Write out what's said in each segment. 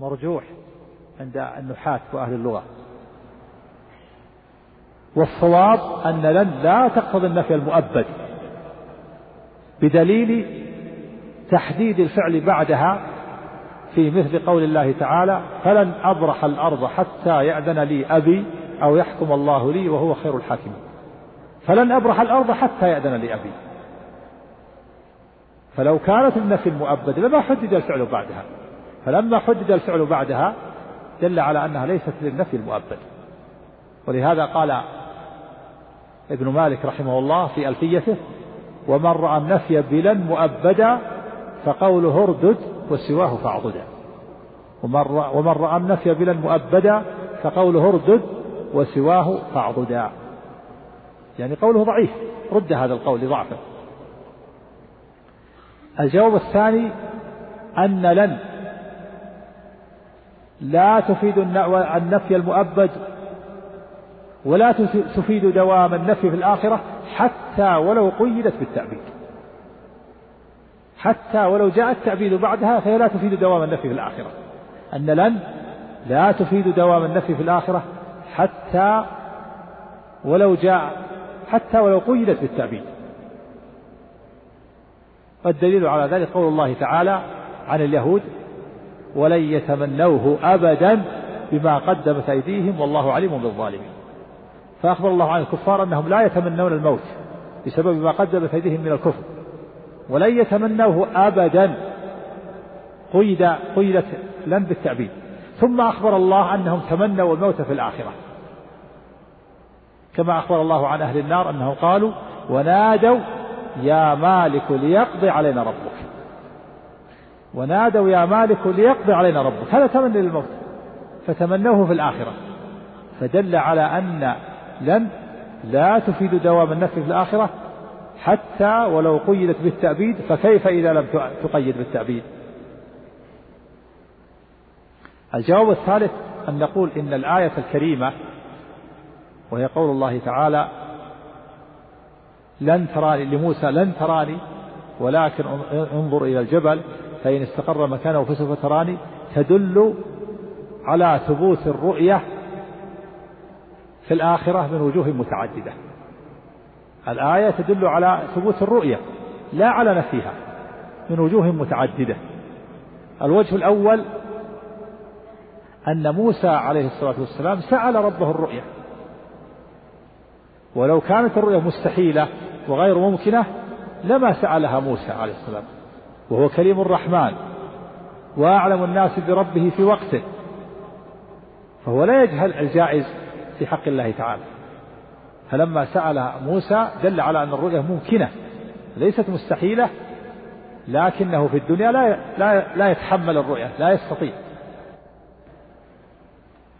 مرجوح عند النحاة وأهل اللغة. والصواب أن لن لا تقتضي النفي المؤبد بدليل تحديد الفعل بعدها في مثل قول الله تعالى فلن أبرح الأرض حتى يأذن لي أبي أو يحكم الله لي وهو خير الحاكمين. فلن أبرح الأرض حتى يأذن لي أبي. فلو كانت النفي المؤبد لما حدد الفعل بعدها. فلما حدد الفعل بعدها دل على أنها ليست للنفي المؤبد. ولهذا قال ابن مالك رحمه الله في ألفيته ومن رأى النفي بلا مؤبدا فقوله اردد وسواه فاعضدا ومن رأى النفي بلا مؤبدا فقوله اردد وسواه فاعضدا. يعني قوله ضعيف. رد هذا القول لضعفه. الجواب الثاني أن لن لا تفيد النفي المؤبد ولا تفيد دوام النفي في الآخرة حتى ولو قيدت بالتعبيد حتى ولو جاء التعبيد بعدها فهي لا تفيد دوام النفي في الآخرة. أن لن لا تفيد دوام النفي في الآخرة حتى ولو جاء حتى ولو قيدت بالتعبيد والدليل على ذلك قول الله تعالى عن اليهود ولن يتمنوه أبدا بما قدمت أيديهم والله عليم بالظالمين. فأخبر الله عن الكفار أنهم لا يتمنون الموت بسبب ما قدمت أيديهم من الكفر. ولن يتمنوه أبدا قيد قيدت لم بالتعبيد ثم أخبر الله أنهم تمنوا الموت في الآخرة. كما أخبر الله عن أهل النار أنهم قالوا ونادوا يا مالك ليقضي علينا ربك. ونادوا يا مالك ليقضي علينا ربك. هذا تمني للموت فتمنوه في الآخرة. فدل على أن لن لا تفيد دوام النفي في الآخرة حتى ولو قيدت بالتأبيد فكيف إذا لم تقيد بالتأبيد؟ الجواب الثالث أن نقول إن الآية الكريمة وهي قول الله تعالى لن تراني لموسى لن تراني ولكن انظر إلى الجبل فإن استقر مكانه فسوف تراني تدل على ثبوت الرؤية في الآخرة من وجوه متعددة. الآية تدل على ثبوت الرؤية لا على نفيها من وجوه متعددة. الوجه الأول أن موسى عليه الصلاة والسلام سأل ربه الرؤية. ولو كانت الرؤية مستحيلة وغير ممكنة لما سألها موسى عليه السلام وهو كريم الرحمن وأعلم الناس بربه في وقته فهو لا يجهل الجائز في حق الله تعالى. فلما سأل موسى دل على أن الرؤية ممكنة ليست مستحيلة لكنه في الدنيا لا لا لا يتحمل الرؤية لا يستطيع.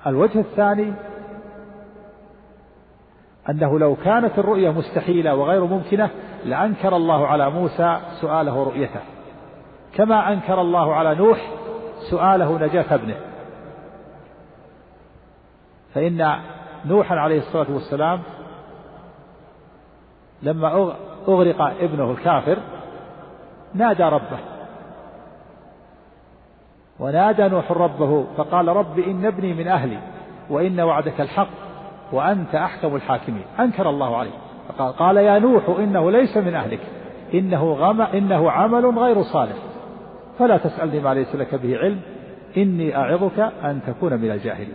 الوجه الثاني أنه لو كانت الرؤية مستحيلة وغير ممكنة لأنكر الله على موسى سؤاله رؤيته. كما أنكر الله على نوح سؤاله نجاة ابنه. فإن نوحا عليه الصلاة والسلام لما أغرق ابنه الكافر نادى ربه. ونادى نوح ربه فقال رب إن ابني من أهلي وإن وعدك الحق وأنت أحكم الحاكمين. أنكر الله عليه. فقال قال يا نوح إنه ليس من أهلك إنه غم إنه عمل غير صالح. فلا تسألني ما ليس لك به علم. إني أعظك أن تكون من الجاهلين.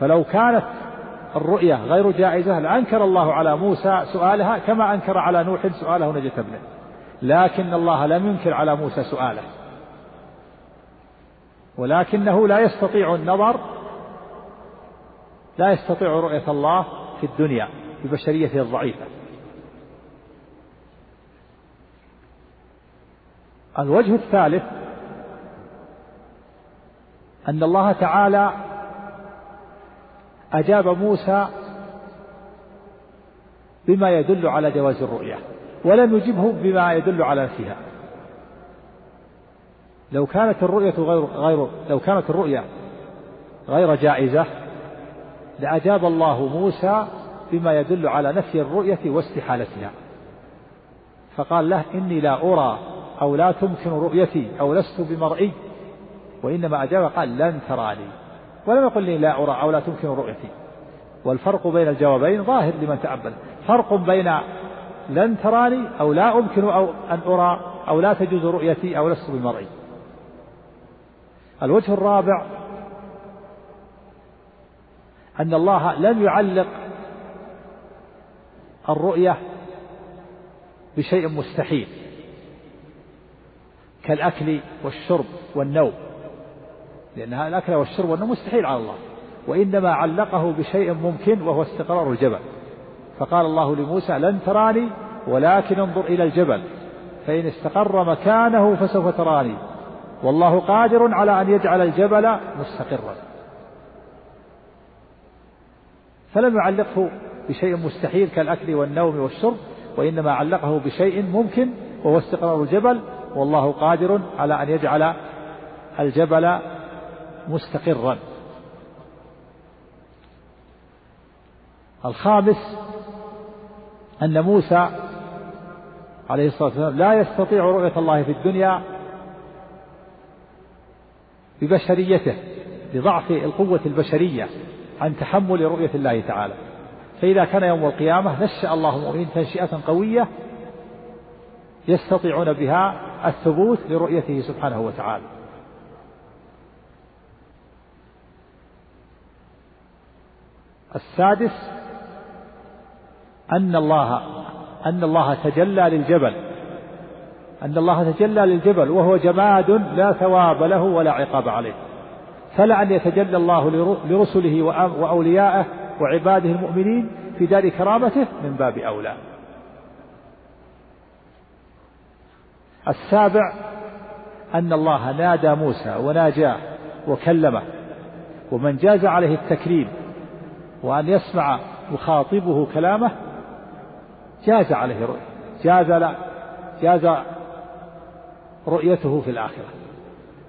فلو كانت الرؤية غير جائزة لأنكر الله على موسى سؤالها كما أنكر على نوح سؤاله نجة ابنه. لكن الله لم ينكر على موسى سؤاله. ولكنه لا يستطيع النظر لا يستطيع رؤية الله في الدنيا ببشريته الضعيفة. الوجه الثالث أن الله تعالى أجاب موسى بما يدل على جواز الرؤية ولم يجبه بما يدل على نفيها لو كانت الرؤية غير غير لو كانت الرؤية غير جائزة لأجاب الله موسى بما يدل على نفي الرؤية واستحالتها. فقال له إني لا أرى أو لا تمكن رؤيتي أو لست بمرئي. وإنما أجاب قال لن تراني. ولم يقل لي لا أرى أو لا تمكن رؤيتي. والفرق بين الجوابين ظاهر لمن تأمل. فرق بين لن تراني أو لا أمكن أو أن أرى أو لا تجوز رؤيتي أو لست بمرئي. الوجه الرابع أن الله لم يعلق الرؤية بشيء مستحيل. كالأكل والشرب والنوم. لأن الأكل والشرب والنوم مستحيل على الله. وإنما علقه بشيء ممكن وهو استقرار الجبل. فقال الله لموسى لن تراني ولكن انظر إلى الجبل. فإن استقر مكانه فسوف تراني. والله قادر على أن يجعل الجبل مستقرا. فلم يعلقه بشيء مستحيل كالأكل والنوم والشرب وإنما علقه بشيء ممكن وهو استقرار الجبل والله قادر على أن يجعل الجبل مستقرا. الخامس أن موسى عليه الصلاة والسلام لا يستطيع رؤية الله في الدنيا ببشريته لضعف القوة البشرية عن تحمل رؤية الله تعالى. فإذا كان يوم القيامة نشأ الله المؤمنين تنشئة قوية يستطيعون بها الثبوت لرؤيته سبحانه وتعالى. السادس أن الله أن الله تجلى للجبل. أن الله تجلى للجبل وهو جماد لا ثواب له ولا عقاب عليه. فلعن يتجلى الله لرسله وأوليائه وعباده المؤمنين في دار كرامته من باب أولى. السابع أن الله نادى موسى وناجاه وكلمه ومن جاز عليه التكليم وأن يسمع مخاطبه كلامه جاز عليه رؤية جاز لا جاز رؤيته في الآخرة.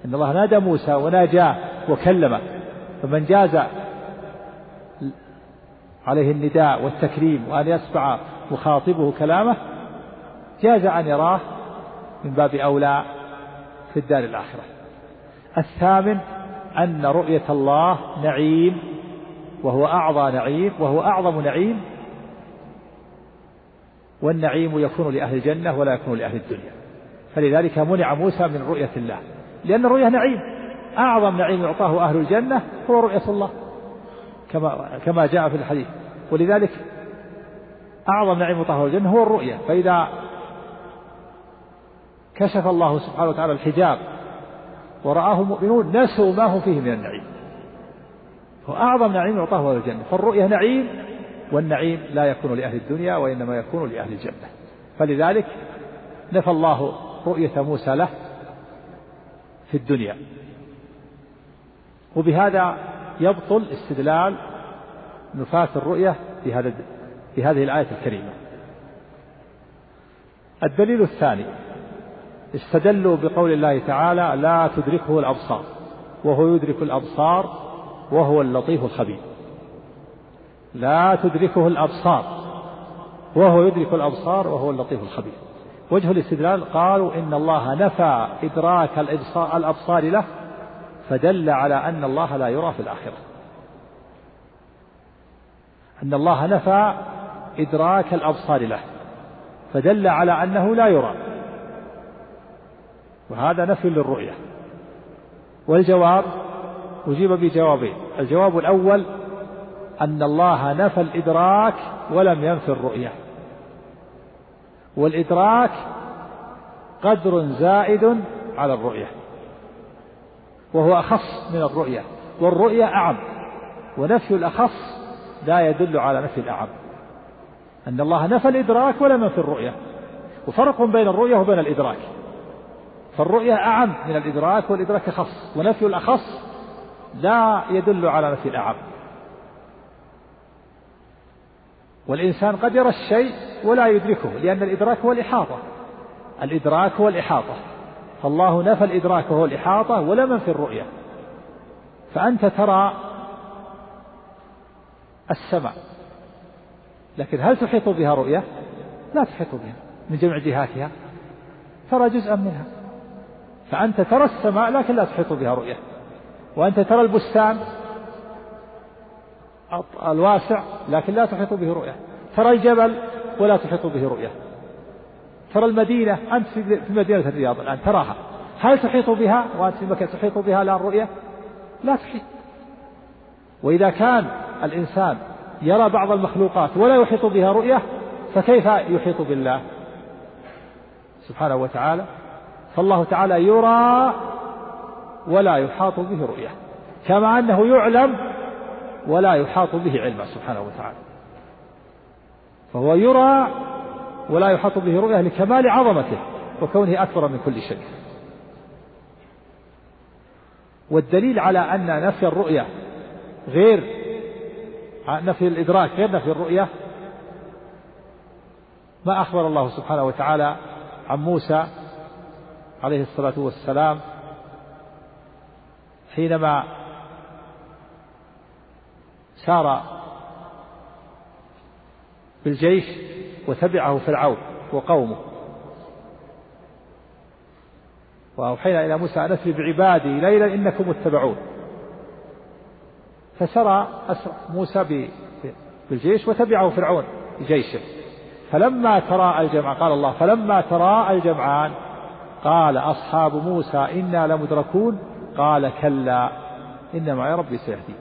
إن الله نادى موسى وناجاه وكلمه فمن جاز عليه النداء والتكليم وأن يسمع مخاطبه كلامه جاز أن يراه من باب أولى في الدار الآخرة. الثامن أن رؤية الله نعيم وهو أعظى نعيم وهو أعظم نعيم والنعيم يكون لأهل الجنة ولا يكون لأهل الدنيا. فلذلك منع موسى من رؤية الله لأن الرؤية نعيم. أعظم نعيم يعطاه أهل الجنة هو رؤية الله كما كما جاء في الحديث. ولذلك أعظم نعيم يعطاه الجنة هو الرؤية. فإذا كشف الله سبحانه وتعالى الحجاب ورآه المؤمنون نسوا ما هم فيه من النعيم. وأعظم نعيم يعطاه أهل الجنة. فالرؤية نعيم والنعيم لا يكون لأهل الدنيا وإنما يكون لأهل الجنة. فلذلك نفى الله رؤية موسى له في الدنيا. وبهذا يبطل استدلال نفاة الرؤية في هذا في هذه الآية الكريمة. الدليل الثاني استدلوا بقول الله تعالى لا تدركه الأبصار وهو يدرك الأبصار وهو اللطيف الخبير. لا تدركه الأبصار وهو يدرك الأبصار وهو اللطيف الخبير. وجه الاستدلال قالوا إن الله نفى إدراك الأبصار له فدل على أن الله لا يرى في الآخرة أن الله نفى إدراك الأبصار له فدل على أنه لا يرى وهذا نفي للرؤية. والجواب أجيب بجوابين. الجواب الأول أن الله نفى الإدراك ولم ينفي الرؤية. والإدراك قدر زائد على الرؤية. وهو أخص من الرؤية. والرؤية أعم. ونفي الأخص لا يدل على نفي الأعم. أن الله نفى الإدراك ولم ينفي الرؤية. وفرق بين الرؤية وبين الإدراك. فالرؤية أعم من الإدراك والإدراك أخص ونفي الأخص لا يدل على نفي الأعم. والإنسان قد يرى الشيء ولا يدركه لأن الإدراك هو الإحاطة. الإدراك هو الإحاطة. فالله نفى الإدراك وهو الإحاطة ولم ينفي الرؤية. فأنت ترى السماء. لكن هل تحيط بها رؤية؟ لا تحيط بها من جميع جهاتها. ترى جزءا منها. فأنت ترى السماء لكن لا تحيط بها رؤية. وأنت ترى البستان الواسع لكن لا تحيط به رؤية. ترى الجبل ولا تحيط به رؤية. ترى المدينة أنت في مدينة الرياض الآن تراها. هل تحيط بها؟ وأنت في مكان تحيط بها الآن رؤية؟ لا تحيط. وإذا كان الإنسان يرى بعض المخلوقات ولا يحيط بها رؤية فكيف يحيط بالله؟ سبحانه وتعالى فالله تعالى يرى ولا يحاط به رؤية كما أنه يعلم ولا يحاط به علما سبحانه وتعالى. فهو يرى ولا يحاط به رؤية لكمال عظمته وكونه أكبر من كل شيء. والدليل على أن نفي الرؤية غير نفي الإدراك غير نفي الرؤية ما أخبر الله سبحانه وتعالى عن موسى عليه الصلاة والسلام حينما سار بالجيش وتبعه فرعون وقومه. وأوحينا إلى موسى أن أسر بعبادي ليلا إنكم متبعون. فسرى موسى بالجيش وتبعه فرعون بجيشه. فلما تراءى الجمع قال الله فلما تراءى الجمعان قال أصحاب موسى إنا لمدركون؟ قال كلا. إن معي ربي سيهدي.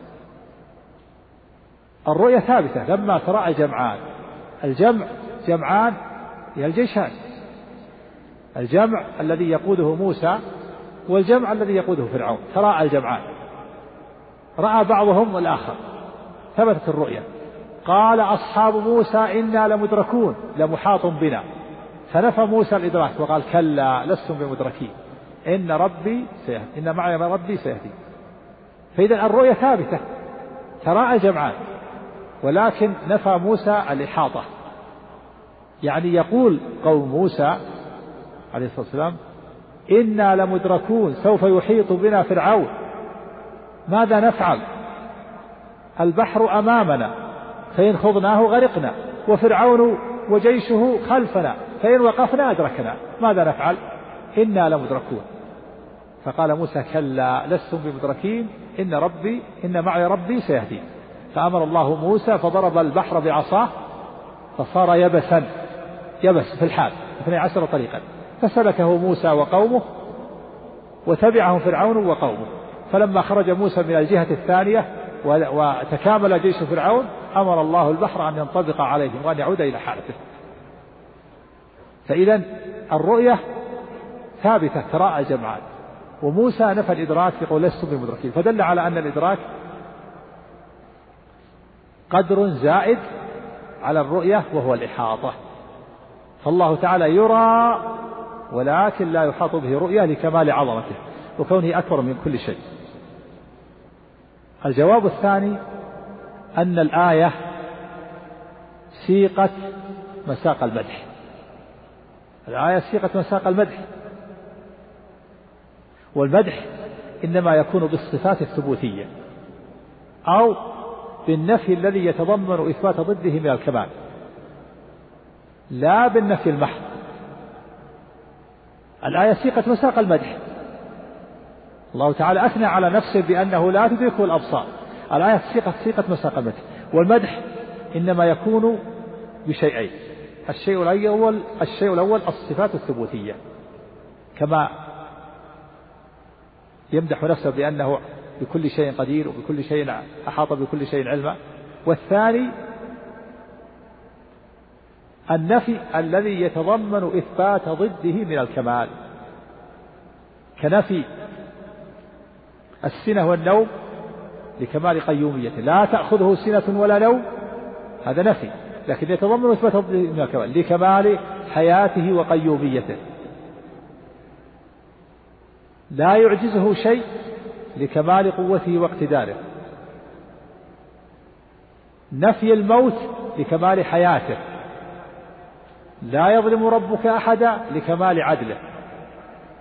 الرؤية ثابتة. لما تراءى الجمعان. الجمع جمعان هي الجيشان. الجمع الذي يقوده موسى والجمع الذي يقوده فرعون. تراءى الجمعان. رأى بعضهم الآخر ثبتت الرؤيا قال أصحاب موسى إنا لمدركون. لمحاط بنا. فنفى موسى الإدراك وقال كلا لستم بمدركين. إن ربي سيهدي. إن معي ربي سيهدي. فإذا الرؤيا ثابتة. تراءى الجمعان ولكن نفى موسى الإحاطة. يعني يقول قوم موسى عليه الصلاة والسلام إنا لمدركون سوف يحيط بنا فرعون. ماذا نفعل؟ البحر أمامنا فإن خضناه غرقنا وفرعون وجيشه خلفنا. فإن وقفنا أدركنا. ماذا نفعل؟ إنا لمدركون. فقال موسى كلا لستم بمدركين. إن ربي إن معي ربي سيهدي فأمر الله موسى فضرب البحر بعصاه فصار يبسا يبس في الحال اثني عشر طريقا. فسلكه موسى وقومه وتبعه فرعون وقومه. فلما خرج موسى من الجهة الثانية وتكامل جيش فرعون أمر الله البحر أن ينطبق عليهم وأن يعود إلى حالته. فإذا الرؤية ثابتة تراءى جمعان. وموسى نفى الإدراك يقول لست بمدركين فدل على أن الإدراك قدر زائد على الرؤية وهو الإحاطة. فالله تعالى يرى ولكن لا يحاط به رؤية لكمال عظمته وكونه أكبر من كل شيء. الجواب الثاني أن الآية سيقت مساق المدح. الآية سيقت مساق المدح. والمدح إنما يكون بالصفات الثبوتية أو بالنفي الذي يتضمن إثبات ضده من الكمال لا بالنفي المحض. الآية سيقت مساق المدح. الله تعالى أثنى على نفسه بأنه لا تدركه الأبصار. الآية سيقت سيقت مساق المدح. والمدح إنما يكون بشيئين. الشيء الأول الشيء الأول الصفات الثبوتية. كما يمدح نفسه بأنه بكل شيء قدير وبكل شيء أحاط بكل شيء علما. والثاني النفي الذي يتضمن إثبات ضده من الكمال. كنفي السنة والنوم لكمال قيوميته. لا تأخذه سنة ولا نوم. هذا نفي. لكن يتضمن إثبات الكمال لكمال حياته وقيوميته. لا يعجزه شيء لكمال قوته واقتداره. نفي الموت لكمال حياته. لا يظلم ربك أحدا لكمال عدله.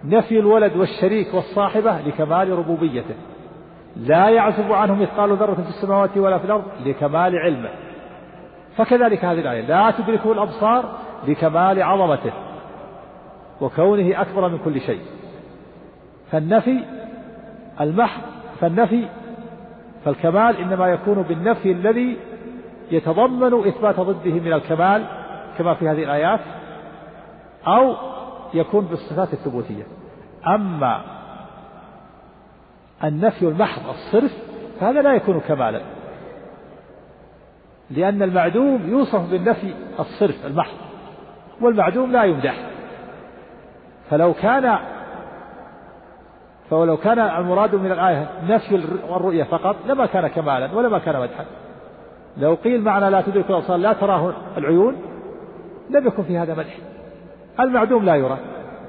نفي الولد والشريك والصاحبة لكمال ربوبيته. لا يعزب عنه مثقال ذرة في السماوات ولا في الأرض لكمال علمه. فكذلك هذه الآية. لا تدركه الأبصار لكمال عظمته وكونه أكبر من كل شيء. فالنفي المحض فالنفي فالكمال إنما يكون بالنفي الذي يتضمن إثبات ضده من الكمال كما في هذه الآيات أو يكون بالصفات الثبوتية. أما النفي المحض الصرف فهذا لا يكون كمالا. لأن المعدوم يوصف بالنفي الصرف المحض والمعدوم لا يمدح. فلو كان فلو كان المراد من الآية نفي الرؤية فقط لما كان كمالا ولما كان مدحا. لو قيل معنى لا تدرك الأبصار لا تراه العيون لم يكن في هذا مدح. المعدوم لا يرى.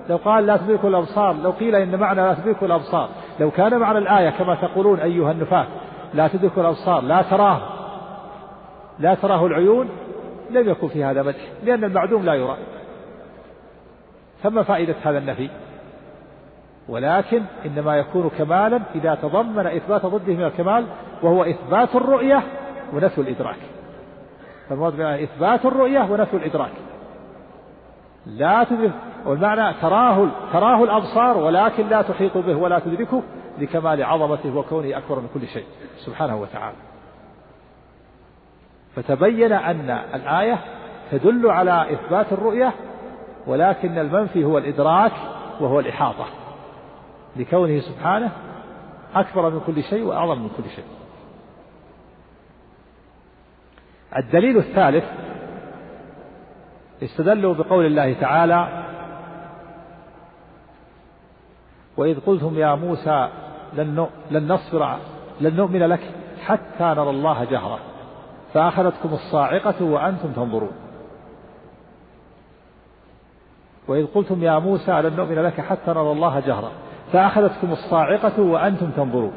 لو قال لا تدرك الأبصار لو قيل إن معنى لا تدرك الأبصار. لو كان معنى الآية كما تقولون أيها النفاة لا تدرك الأبصار لا تراه لا تراه العيون لم يكن في هذا مدح لأن المعدوم لا يرى. ثم فائدة هذا النفي؟ ولكن إنما يكون كمالا إذا تضمن إثبات ضده من الكمال وهو إثبات الرؤية ونفي الإدراك. فالمراد إثبات الرؤية ونفي الإدراك. لا تدرك والمعنى تراه تراه الأبصار ولكن لا تحيط به ولا تدركه لكمال عظمته وكونه أكبر من كل شيء. سبحانه وتعالى. فتبين أن الآية تدل على إثبات الرؤية ولكن المنفي هو الإدراك وهو الإحاطة. لكونه سبحانه أكبر من كل شيء وأعظم من كل شيء. الدليل الثالث استدلوا بقول الله تعالى وإذ قلتم يا موسى لن نصبر لن نؤمن لك حتى نرى الله جهرة فأخذتكم الصاعقة وأنتم تنظرون. وإذ قلتم يا موسى لن نؤمن لك حتى نرى الله جهرة فأخذتكم الصاعقة وأنتم تنظرون.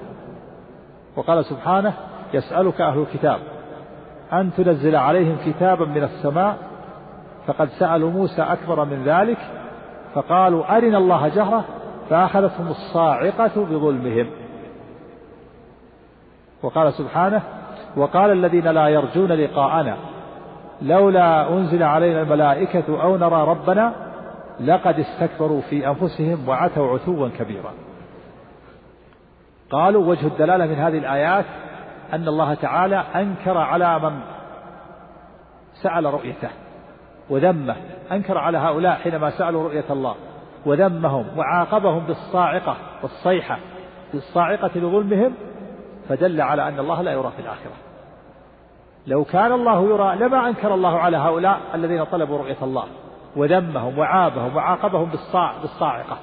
وقال سبحانه يسألك أهل الكتاب أن تنزل عليهم كتابا من السماء فقد سألوا موسى أكبر من ذلك فقالوا أرنا الله جهرة فأخذتهم الصاعقة بظلمهم. وقال سبحانه وقال الذين لا يرجون لقاءنا لولا أنزل علينا الملائكة أو نرى ربنا لقد استكبروا في أنفسهم وعتوا عتوا كبيرا. قالوا وجه الدلالة من هذه الآيات أن الله تعالى أنكر على من سأل رؤيته وذمه أنكر على هؤلاء حينما سألوا رؤية الله وذمهم وعاقبهم بالصاعقة والصيحة بالصاعقة لظلمهم فدل على أن الله لا يرى في الآخرة. لو كان الله يرى لما أنكر الله على هؤلاء الذين طلبوا رؤية الله وذمهم وعابهم وعاقبهم بالصاعقة.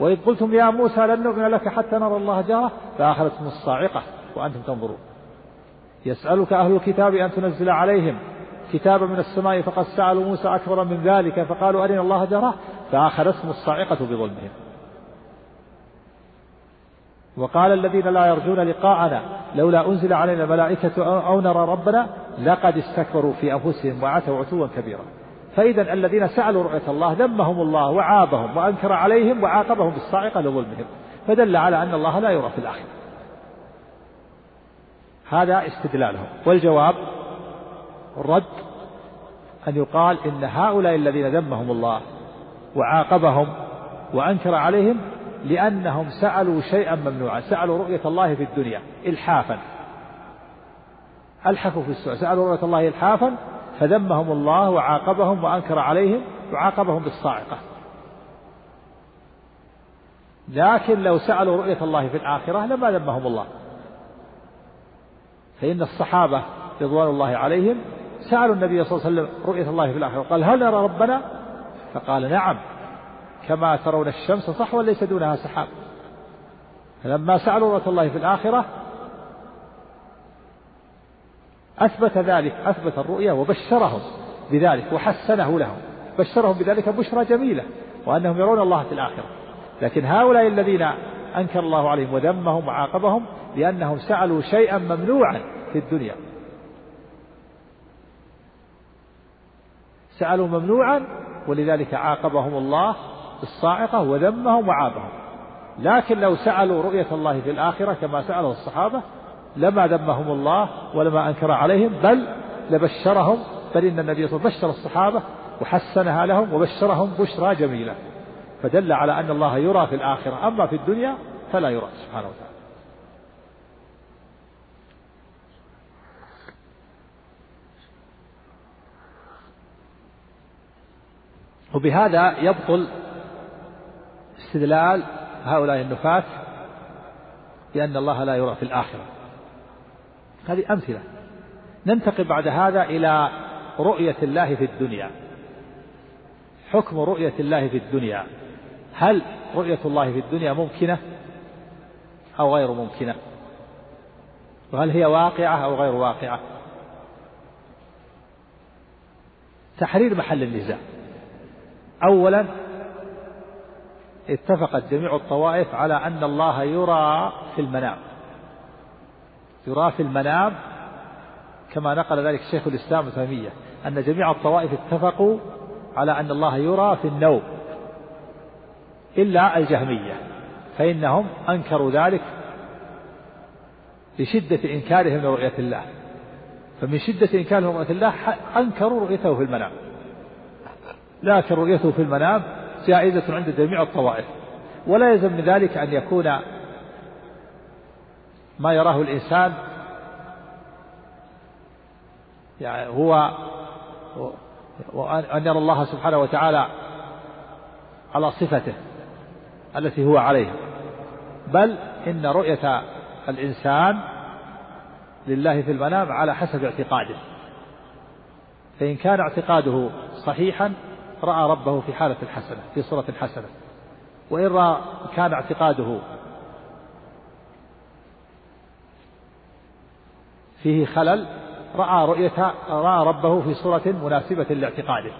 وإذ قلتم يا موسى لن نؤمن لك حتى نرى الله جارة فأخذتهم الصاعقة وأنتم تنظرون. يسألك أهل الكتاب أن تنزل عليهم. كتابا من السماء فقد سألوا موسى أكبر من ذلك فقالوا أرنا الله جرى فأخذتهم الصاعقة بظلمهم. وقال الذين لا يرجون لقاءنا لولا أنزل علينا ملائكة أو نرى ربنا لقد استكبروا في أنفسهم وعتوا عتوا كبيرا. فإذا الذين سألوا رؤية الله ذمهم الله وعابهم وأنكر عليهم وعاقبهم بالصاعقة لظلمهم فدل على أن الله لا يرى في الآخرة. هذا استدلالهم. والجواب الرد أن يقال إن هؤلاء الذين ذمهم الله وعاقبهم وأنكر عليهم لأنهم سألوا شيئا ممنوعا. سألوا رؤية الله في الدنيا إلحافا. ألحفوا في السؤال سألوا رؤية الله إلحافا فذمهم الله وعاقبهم وأنكر عليهم وعاقبهم بالصاعقة. لكن لو سألوا رؤية الله في الآخرة لما ذمهم الله. فإن الصحابة رضوان الله عليهم سألوا النبي صلى الله عليه وسلم رؤية الله في الآخرة. قال هل نرى ربنا؟ فقال نعم. كما ترون الشمس صحوا ليس دونها سحاب. فلما سألوا رؤية الله في الآخرة أثبت ذلك أثبت الرؤيا وبشرهم بذلك وحسنه لهم. بشرهم بذلك بشرى جميلة وأنهم يرون الله في الآخرة. لكن هؤلاء الذين أنكر الله عليهم وذمهم وعاقبهم لأنهم سألوا شيئا ممنوعا في الدنيا. سألوا ممنوعا ولذلك عاقبهم الله الصاعقة وذمهم وعابهم. لكن لو سألوا رؤية الله في الآخرة كما سأله الصحابة لما ذمهم الله ولما أنكر عليهم بل لبشرهم بل إن النبي صلى الله عليه وسلم بشر الصحابة وحسنها لهم وبشرهم بشرى جميلة. فدل على أن الله يرى في الآخرة أما في الدنيا فلا يرى سبحانه وتعالى. وبهذا يبطل استدلال هؤلاء النفاة بأن الله لا يرى في الآخرة. هذه أمثلة. ننتقل بعد هذا إلى رؤية الله في الدنيا. حكم رؤية الله في الدنيا. هل رؤية الله في الدنيا ممكنة أو غير ممكنة؟ وهل هي واقعة أو غير واقعة؟ تحرير محل النزاع. أولا اتفقت جميع الطوائف على أن الله يرى في المنام. يرى في المنام كما نقل ذلك شيخ الإسلام تيمية أن جميع الطوائف اتفقوا على أن الله يرى في النوم إلا الجهمية فإنهم أنكروا ذلك لشدة إنكارهم لرؤية الله. فمن شدة إنكارهم لرؤية الله أنكروا رؤيته في المنام. لكن رؤيته في المنام جائزة عند جميع الطوائف. ولا يلزم من ذلك أن يكون ما يراه الإنسان يعني هو وأن يرى الله سبحانه وتعالى على صفته التي هو عليها. بل إن رؤية الإنسان لله في المنام على حسب اعتقاده. فإن كان اعتقاده صحيحا رأى ربه في حالة حسنة في صورة حسنة وإن رأى كان اعتقاده فيه خلل رأى رؤية رأى ربه في صورة مناسبة لاعتقاده.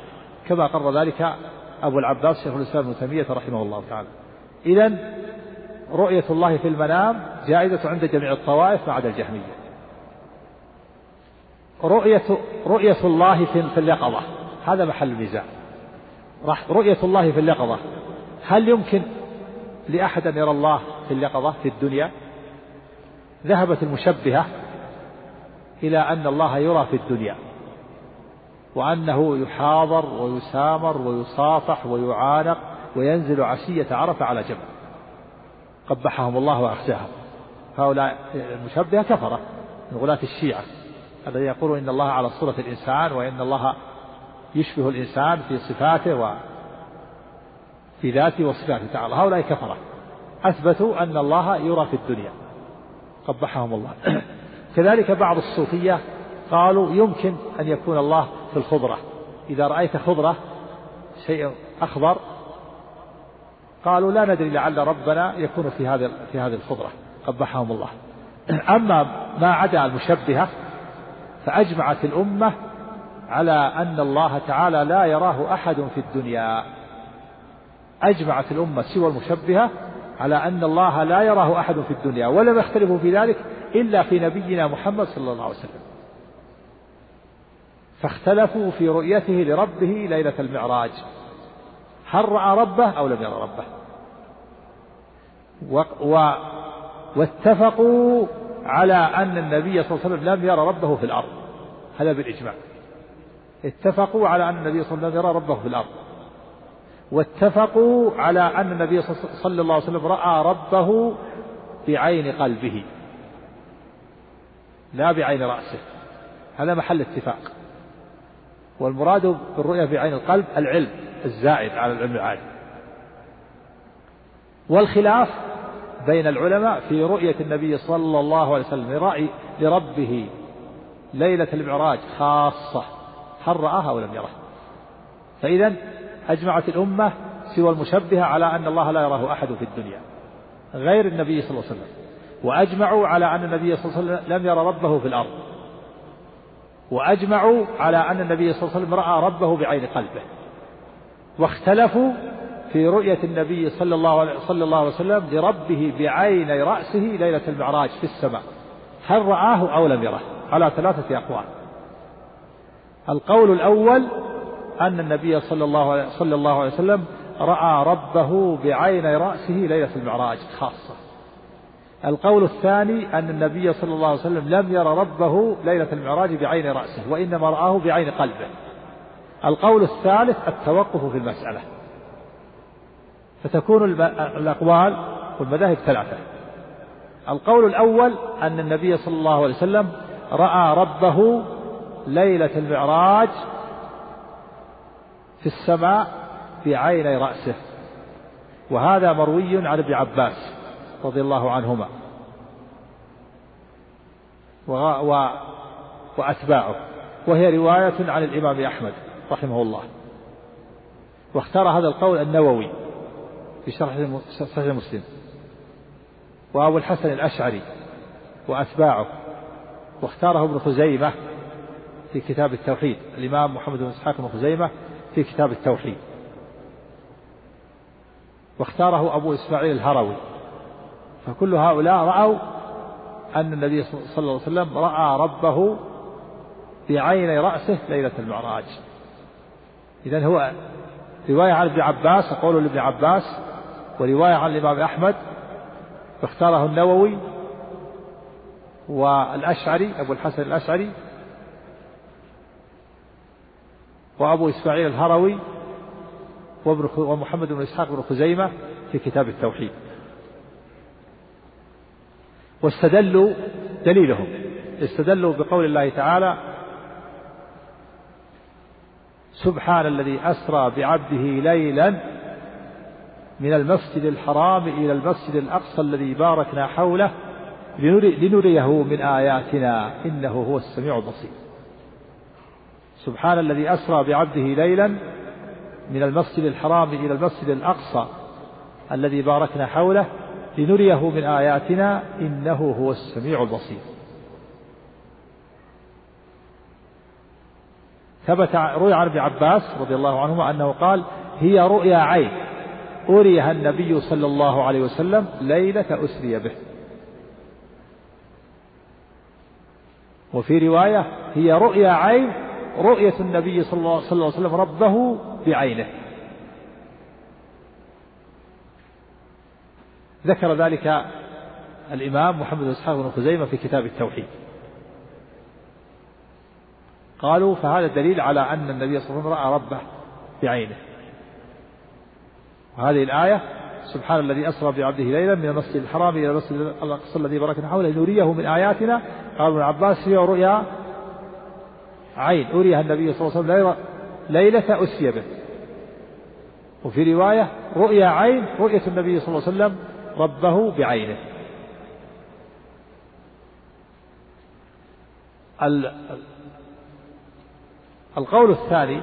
كما قرر ذلك أبو العباس شيخ الإسلام ابن تيمية رحمه الله تعالى. إذا رؤية الله في المنام جائزة عند جميع الطوائف ما عدا الجهمية. رؤية رؤية الله في اليقظة. هذا محل النزاع رؤية الله في اليقظة هل يمكن لأحد أن يرى الله في اليقظة في الدنيا؟ ذهبت المشبهة إلى أن الله يرى في الدنيا وأنه يحاضر ويسامر ويصافح ويعانق وينزل عشية عرفة على جبل. قبحهم الله وأخزاهم. هؤلاء المشبهة كفرة من غلاة الشيعة. الذين يقولون إن الله على صورة الإنسان وإن الله يشبه الإنسان في صفاته وفي ذاته وصفاته تعالى. هؤلاء كفرة. أثبتوا أن الله يرى في الدنيا. قبحهم الله. كذلك بعض الصوفية قالوا يمكن أن يكون الله في الخضرة. إذا رأيت خضرة شيء أخضر قالوا لا ندري لعل ربنا يكون في هذه في هذه الخضرة. قبحهم الله. أما ما عدا المشبهة فأجمعت الأمة على أن الله تعالى لا يراه أحد في الدنيا. أجمعت الأمة سوى المشبهة على أن الله لا يراه أحد في الدنيا ولم يختلفوا في ذلك إلا في نبينا محمد صلى الله عليه وسلم. فاختلفوا في رؤيته لربه ليلة المعراج. هل رأى ربه أو لم يرى ربه؟ و و واتفقوا على أن النبي صلى الله عليه وسلم لم يرى ربه في الأرض. هذا بالإجماع. اتفقوا على أن النبي صلى الله عليه وسلم يرى ربه في الأرض. واتفقوا على أن النبي صلى الله عليه وسلم رأى ربه بعين قلبه. لا بعين رأسه. هذا محل اتفاق. والمراد بالرؤية بعين القلب العلم الزائد على العلم العادي. والخلاف بين العلماء في رؤية النبي صلى الله عليه وسلم لرأي لربه ليلة المعراج خاصة. هل رآها أو لم يره فإذا أجمعت الأمة سوى المشبهة على أن الله لا يراه أحد في الدنيا غير النبي صلى الله عليه وسلم وأجمعوا على أن النبي صلى الله عليه وسلم لم يرى ربه في الأرض وأجمعوا على أن النبي صلى الله عليه وسلم رأى ربه بعين قلبه واختلفوا في رؤية النبي صلى الله عليه صلى الله عليه وسلم لربه بعين رأسه ليلة المعراج في السماء هل رآه أو لم يره على ثلاثة أقوال. القول الأول أن النبي صلى الله عليه صلى الله عليه وسلم رأى ربه بعين رأسه ليلة المعراج خاصة. القول الثاني أن النبي صلى الله عليه وسلم لم ير ربه ليلة المعراج بعين رأسه وإنما رآه بعين قلبه. القول الثالث التوقف في المسألة. فتكون الأقوال والمذاهب ثلاثة. القول الأول أن النبي صلى الله عليه وسلم رأى ربه ليلة المعراج في السماء بعيني رأسه. وهذا مروي عن ابن عباس رضي الله عنهما. و وأتباعه. وهي رواية عن الإمام أحمد رحمه الله. واختار هذا القول النووي في شرح صحيح مسلم. وأبو الحسن الأشعري وأتباعه. واختاره ابن خزيمة في كتاب التوحيد. الإمام محمد بن إسحاق بن خزيمة في كتاب التوحيد. واختاره أبو إسماعيل الهروي. فكل هؤلاء رأوا أن النبي صلى الله عليه وسلم رأى ربه بعيني رأسه ليلة المعراج. إذا هو رواية عن ابن عباس قول لابن عباس ورواية عن الإمام أحمد اختاره النووي والأشعري أبو الحسن الأشعري وأبو إسماعيل الهروي ومحمد بن إسحاق بن خزيمة في كتاب التوحيد. واستدلوا دليلهم. استدلوا بقول الله تعالى سبحان الذي أسرى بعبده ليلا من المسجد الحرام إلى المسجد الأقصى الذي باركنا حوله لنريه من آياتنا إنه هو السميع البصير. سبحان الذي أسرى بعبده ليلا من المسجد الحرام إلى المسجد الأقصى الذي باركنا حوله لنريه من آياتنا إنه هو السميع البصير. ثبت روي عن ابن عباس رضي الله عنهما أنه قال هي رؤيا عين أريها النبي صلى الله عليه وسلم ليلة أسري به. وفي رواية هي رؤيا عين رؤية النبي صلى الله عليه وسلم ربه بعينه. ذكر ذلك الإمام محمد بن إسحاق بن خزيمة في كتاب التوحيد. قالوا فهذا دليل على أن النبي صلى الله عليه وسلم رأى ربه بعينه. وهذه الآية سبحان الذي أسرى بعبده ليلا من المسجد الحرام إلى المسجد الأقصى الذي باركنا حوله لنريه من آياتنا. قال ابن عباس هي رؤيا عين أريها النبي صلى الله عليه وسلم ليلة أسي به. وفي رواية رؤيا عين رؤية النبي صلى الله عليه وسلم ربه بعينه. القول الثاني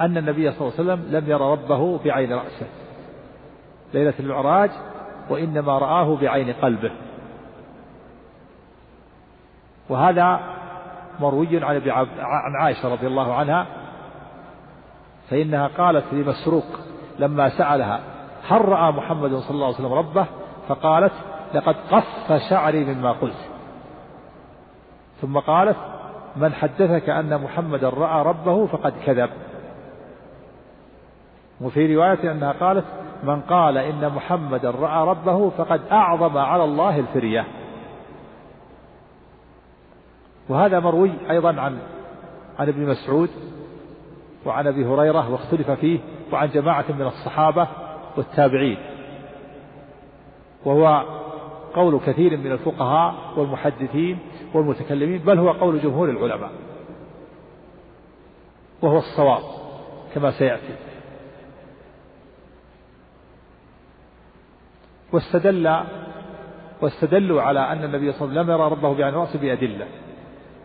أن النبي صلى الله عليه وسلم لم ير ربه بعين رأسه. ليلة المعراج وإنما رآه بعين قلبه. وهذا مروي عن عن عائشة رضي الله عنها فإنها قالت لمسروق لما سألها هل رأى محمد صلى الله عليه وسلم ربه؟ فقالت لقد قف شعري مما قلت. ثم قالت من حدثك أن محمدا رأى ربه فقد كذب. وفي رواية أنها قالت من قال إن محمدا رأى ربه فقد أعظم على الله الفرية. وهذا مروي أيضا عن عن ابن مسعود وعن أبي هريرة واختلف فيه وعن جماعة من الصحابة والتابعين. وهو قول كثير من الفقهاء والمحدثين والمتكلمين بل هو قول جمهور العلماء. وهو الصواب كما سيأتي. واستدل واستدلوا على أن النبي صلى الله عليه وسلم لم يرى ربه بعين بأدلة.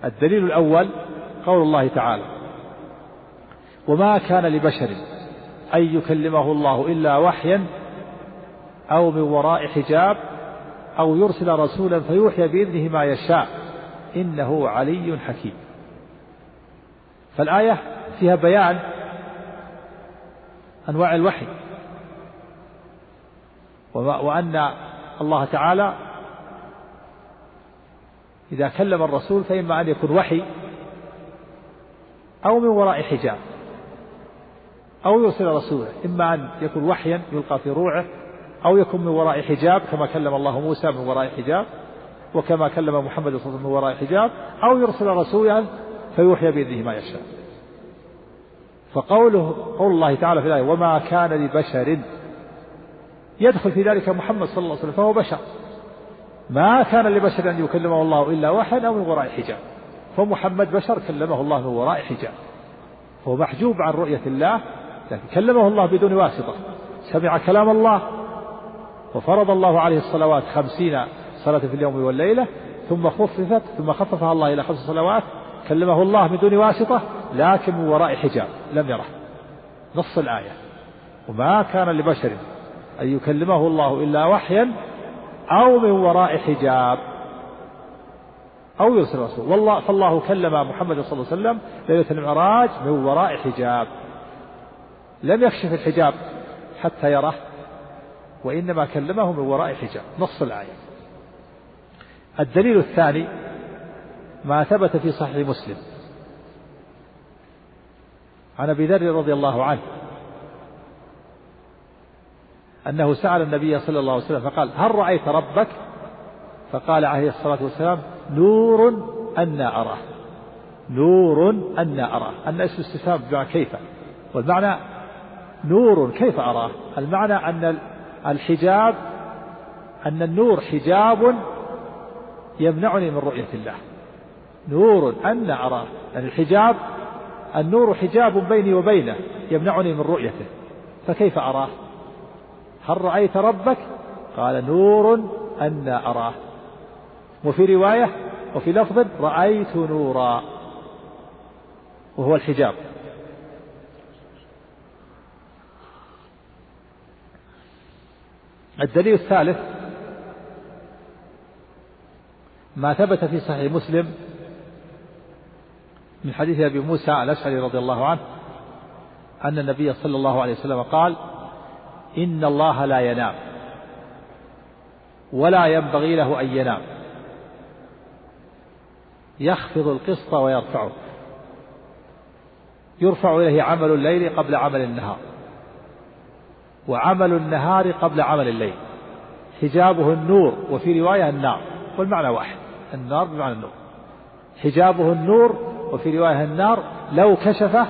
الدليل الأول قول الله تعالى وما كان لبشر أن يكلمه الله إلا وحيا أو من وراء حجاب أو يرسل رسولا فيوحي بإذنه ما يشاء. إنه علي حكيم. فالآية فيها بيان أنواع الوحي وأن الله تعالى إذا كلم الرسول فإما أن يكون وحي أو من وراء حجاب أو يرسل رسوله. إما أن يكون وحيا يلقى في روعه أو يكون من وراء حجاب كما كلم الله موسى من وراء حجاب وكما كلم محمد صلى الله عليه وسلم من وراء حجاب أو يرسل رسولا فيوحي بإذنه ما يشاء. فقوله قول الله تعالى في الآية وما كان لبشر يدخل في ذلك محمد صلى الله عليه وسلم فهو بشر. ما كان لبشر أن يكلمه الله إلا وحيا أو من وراء حجاب. فمحمد بشر كلمه الله من وراء حجاب. هو محجوب عن رؤية الله لكن كلمه الله بدون واسطة. سمع كلام الله. وفرض الله عليه الصلوات خمسين صلاة في اليوم والليلة ثم خففت ثم خففها الله إلى خمس صلوات كلمه الله من دون واسطة لكن من وراء حجاب. لم يره. نص الآية. وما كان لبشر أن يكلمه الله إلا وحيا أو من وراء حجاب. أو يرسل رسول. والله فالله كلم محمد صلى الله عليه وسلم ليلة المعراج من وراء حجاب. لم يكشف الحجاب حتى يراه وإنما كلمه من وراء حجاب. نص الآية. الدليل الثاني ما ثبت في صحيح مسلم. عن أبي ذر رضي الله عنه. أنه سأل النبي صلى الله عليه وسلم فقال هل رأيت ربك؟ فقال عليه الصلاة والسلام نور أنا أراه. نور أنا أراه. أن اسم استفهام بمعنى كيف؟ والمعنى نور كيف أراه؟ المعنى أن الحجاب أن النور حجاب يمنعني من رؤية الله. نور أنا أراه. يعني الحجاب النور حجاب بيني وبينه يمنعني من رؤيته. فكيف أراه؟ هل رأيت ربك؟ قال نور أنا أراه. وفي رواية وفي لفظ رأيت نورا وهو الحجاب. الدليل الثالث ما ثبت في صحيح مسلم من حديث أبي موسى الأشعري رضي الله عنه أن النبي صلى الله عليه وسلم قال إن الله لا ينام. ولا ينبغي له أن ينام. يخفض القسط ويرفعه. يرفع إليه عمل الليل قبل عمل النهار. وعمل النهار قبل عمل الليل. حجابه النور وفي رواية النار والمعنى واحد. النار بمعنى النور. حجابه النور وفي رواية النار لو كشفه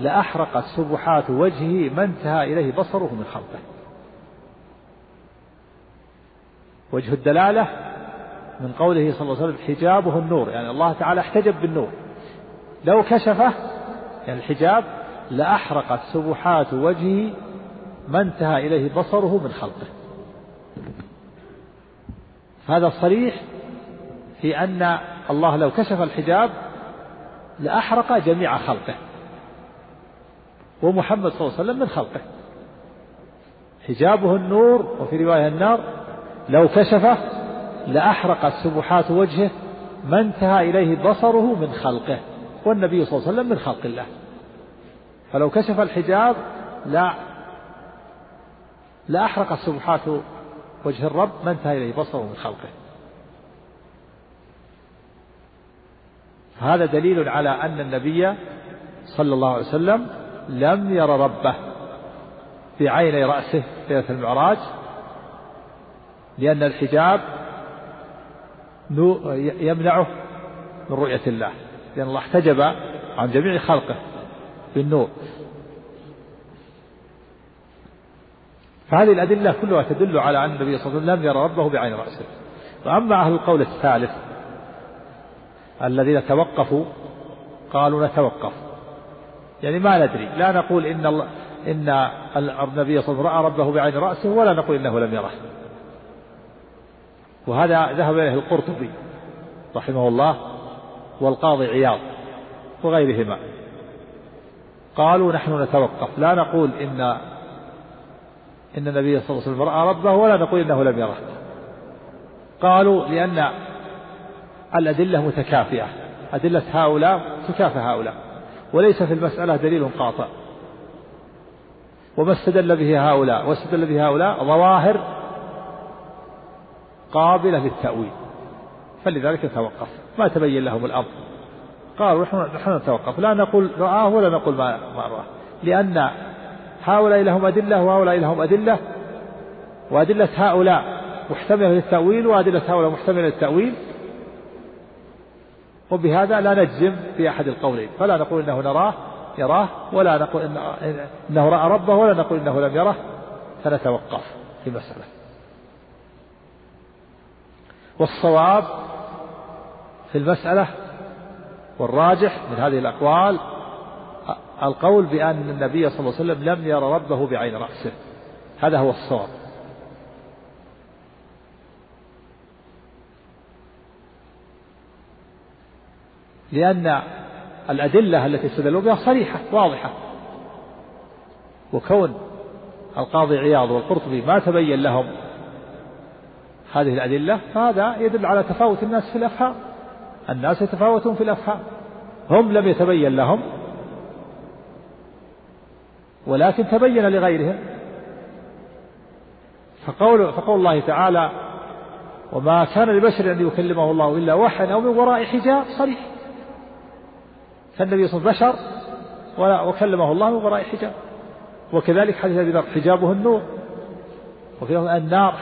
لأحرقت سبحات وجهه ما انتهى إليه بصره من خلقه. وجه الدلالة من قوله صلى الله عليه وسلم حجابه النور يعني الله تعالى احتجب بالنور. لو كشفه يعني الحجاب لأحرقت سبحات وجهه ما انتهى إليه بصره من خلقه. هذا صريح في أن الله لو كشف الحجاب لأحرق جميع خلقه. ومحمد صلى الله عليه وسلم من خلقه. حجابه النور وفي رواية النار لو كشفه لأحرقت سبحات وجهه ما انتهى إليه بصره من خلقه والنبي صلى الله عليه وسلم من خلق الله. فلو كشف الحجاب لا لأحرقت سبحات وجه الرب ما انتهى إليه بصره من خلقه. هذا دليل على أن النبي صلى الله عليه وسلم لم ير ربه بعيني رأسه ليلة المعراج لأن الحجاب يمنعه من رؤية الله لأن الله احتجب عن جميع خلقه بالنور. فهذه الأدلة كلها تدل على أن النبي صلى الله عليه وسلم لم يرى ربه بعين رأسه. وأما أهل القول الثالث الذين توقفوا قالوا نتوقف. يعني ما ندري. لا نقول إن الله إن النبي صلى الله عليه وسلم رأى ربه بعين رأسه ولا نقول إنه لم يره. وهذا ذهب إليه القرطبي رحمه الله والقاضي عياض وغيرهما. قالوا نحن نتوقف. لا نقول إن إن النبي صلى الله عليه وسلم رأى ربه ولا نقول إنه لم يره. قالوا لأن الأدلة متكافئة. أدلة هؤلاء تكافئ هؤلاء. وليس في المسألة دليل قاطع. وما استدل به هؤلاء واستدل به هؤلاء ظواهر قابلة للتأويل. فلذلك توقف. ما تبين لهم الأمر. قالوا نحن نتوقف. لا نقول رآه ولا نقول ما ما رآه. لأن هؤلاء لهم أدلة وهؤلاء لهم أدلة. وأدلة هؤلاء محتملة للتأويل وأدلة هؤلاء محتملة للتأويل. وبهذا لا نجزم في أحد القولين. فلا نقول إنه نراه يراه ولا نقول إنه رأى ربه ولا نقول إنه لم يره. فنتوقف في مسألة والصواب في المسألة والراجح من هذه الأقوال القول بأن النبي صلى الله عليه وسلم لم ير ربه بعين رأسه. هذا هو الصواب. لأن الأدلة التي استدلوا بها صريحة واضحة. وكون القاضي عياض والقرطبي ما تبين لهم هذه الأدلة فهذا يدل على تفاوت الناس في الأفهام. الناس يتفاوتون في الأفهام. هم لم يتبين لهم ولكن تبين لغيرهم. فقول فقول الله تعالى وما كان لبشر أن يكلمه الله إلا وحيا أو من وراء حجاب. صريح. فالنبي صلى الله عليه وسلم بشر وكلمه الله من وراء حجاب وكذلك حديث أبي ذر حجابه النور. وفي النار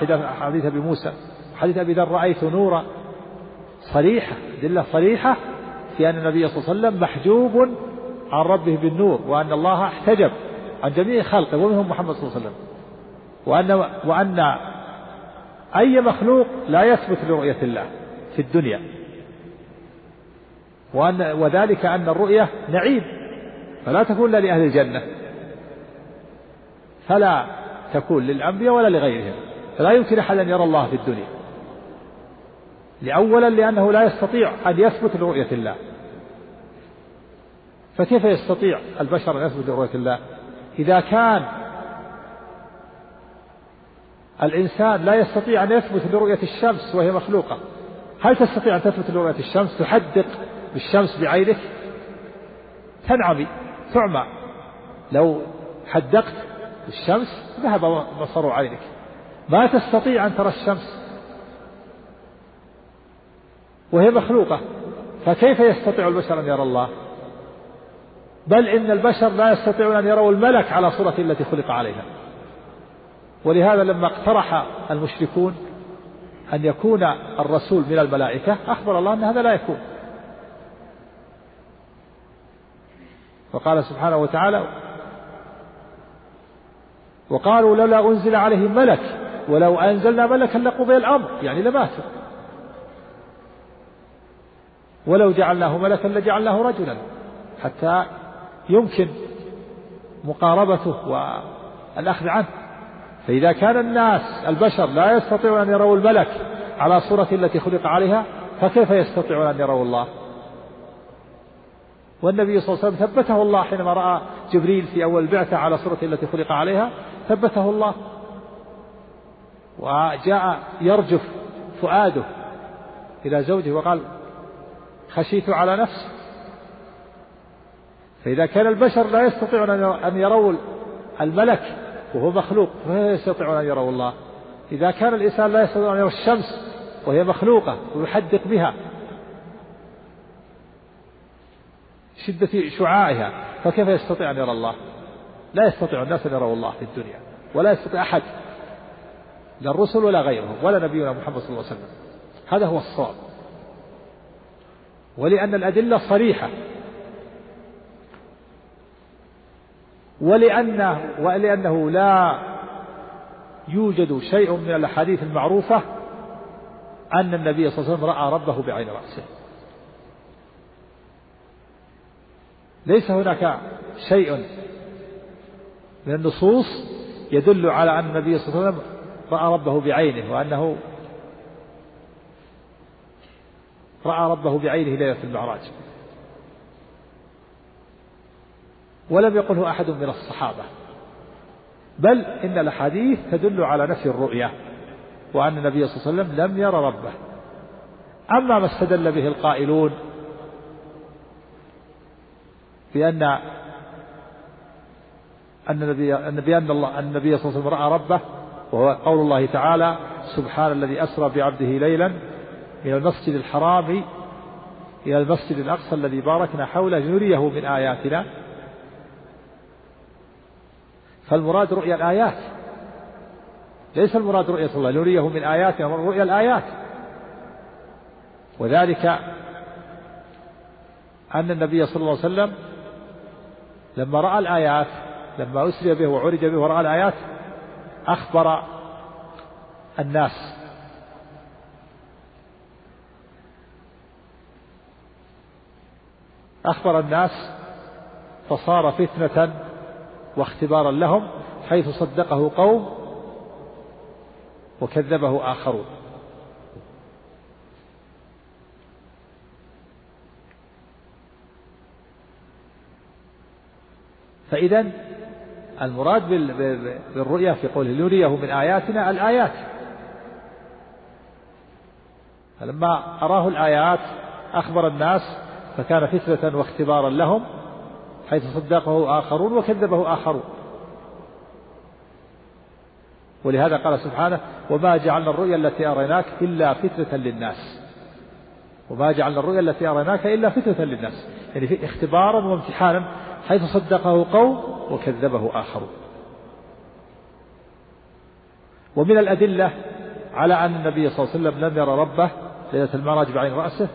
حديث أبي موسى. حديث أبي ذر رأيت نورا صريحة دلة صريحة في أن النبي صلى الله عليه وسلم محجوب عن ربه بالنور وأن الله احتجب عن جميع خلقه ومنهم محمد صلى الله عليه وسلم. وأن وأن أي مخلوق لا يثبت لرؤية الله في الدنيا. وأن وذلك أن الرؤية نعيم فلا تكون إلا لأهل الجنة فلا تكون للأنبياء ولا لغيرهم فلا يمكن أحد أن يرى الله في الدنيا لأولا لأنه لا يستطيع أن يثبت لرؤية الله. فكيف يستطيع البشر أن يثبت لرؤية الله؟ إذا كان الإنسان لا يستطيع أن يثبت لرؤية الشمس وهي مخلوقة هل تستطيع أن تثبت لرؤية الشمس؟ تحدق بالشمس بعينك تنعمي تعمى. لو حدقت بالشمس ذهب بصر عينك. ما تستطيع أن ترى الشمس. وهي مخلوقة. فكيف يستطيع البشر أن يرى الله؟ بل إن البشر لا يستطيعون أن يروا الملك على صورة التي خلق عليها. ولهذا لما اقترح المشركون أن يكون الرسول من الملائكة أخبر الله أن هذا لا يكون. وقال سبحانه وتعالى وقالوا لولا أنزل عليه ملك ولو أنزلنا ملكا لقضي الأمر يعني لماتوا. ولو جعلناه ملكا لجعلناه رجلا. حتى يمكن مقاربته والأخذ عنه. فإذا كان الناس البشر لا يستطيعون أن يروا الملك على صورة التي خلق عليها فكيف يستطيعون أن يروا الله؟ والنبي صلى الله عليه وسلم ثبته الله حينما رأى جبريل في أول البعثة على صورة التي خلق عليها ثبته الله. وجاء يرجف فؤاده إلى زوجه وقال خشيت على نفسي. فإذا كان البشر لا يستطيعون أن يروا الملك وهو مخلوق فلا يستطيعون أن يروا الله. إذا كان الإنسان لا يستطيع أن يرى الشمس وهي مخلوقة ويحدق بها شدة شعاعها فكيف يستطيع أن يرى الله؟ لا يستطيع الناس أن يروا الله في الدنيا ولا يستطيع أحد لا الرسل ولا غيرهم ولا نبينا محمد صلى الله عليه وسلم. هذا هو الصواب. ولأن الأدلة صريحة. ولأنه ولأنه لا يوجد شيء من الأحاديث المعروفة أن النبي صلى الله عليه وسلم رأى ربه بعين رأسه. ليس هناك شيء. من النصوص يدل على أن النبي صلى الله عليه وسلم رأى ربه بعينه وأنه رأى ربه بعينه ليلة المعراج. ولم يقله أحد من الصحابة. بل إن الأحاديث تدل على نفي الرؤية وأن النبي صلى الله عليه وسلم لم ير ربه. أما ما استدل به القائلون بأن أن النبي أن بأن الله النبي صلى الله عليه وسلم رأى ربه وهو قول الله تعالى سبحان الذي أسرى بعبده ليلا من المسجد الحرام إلى المسجد الأقصى الذي باركنا حوله لنريه من آياتنا. فالمراد رؤيا الآيات. ليس المراد رؤية الله نريه من آياتنا رؤيا الآيات. وذلك أن النبي صلى الله عليه وسلم لما رأى الآيات لما أسري به وعرج به ورأى الآيات أخبر الناس. أخبر الناس فصار فتنة واختبارا لهم حيث صدقه قوم وكذبه آخرون. فإذا المراد بالرؤيا في قوله لنريه من آياتنا الآيات. فلما أراه الآيات أخبر الناس فكان فتنة واختبارا لهم حيث صدقه آخرون وكذبه آخرون. ولهذا قال سبحانه وما جعلنا الرؤيا التي أريناك إلا فتنة للناس. وما جعلنا الرؤيا التي أريناك إلا فتنة للناس. يعني اختبارا وامتحانا حيث صدقه قوم وكذبه آخرون ومن الأدلة على أن النبي صلى الله عليه وسلم لم يرى ربه ليلة المعراج بعين رأسه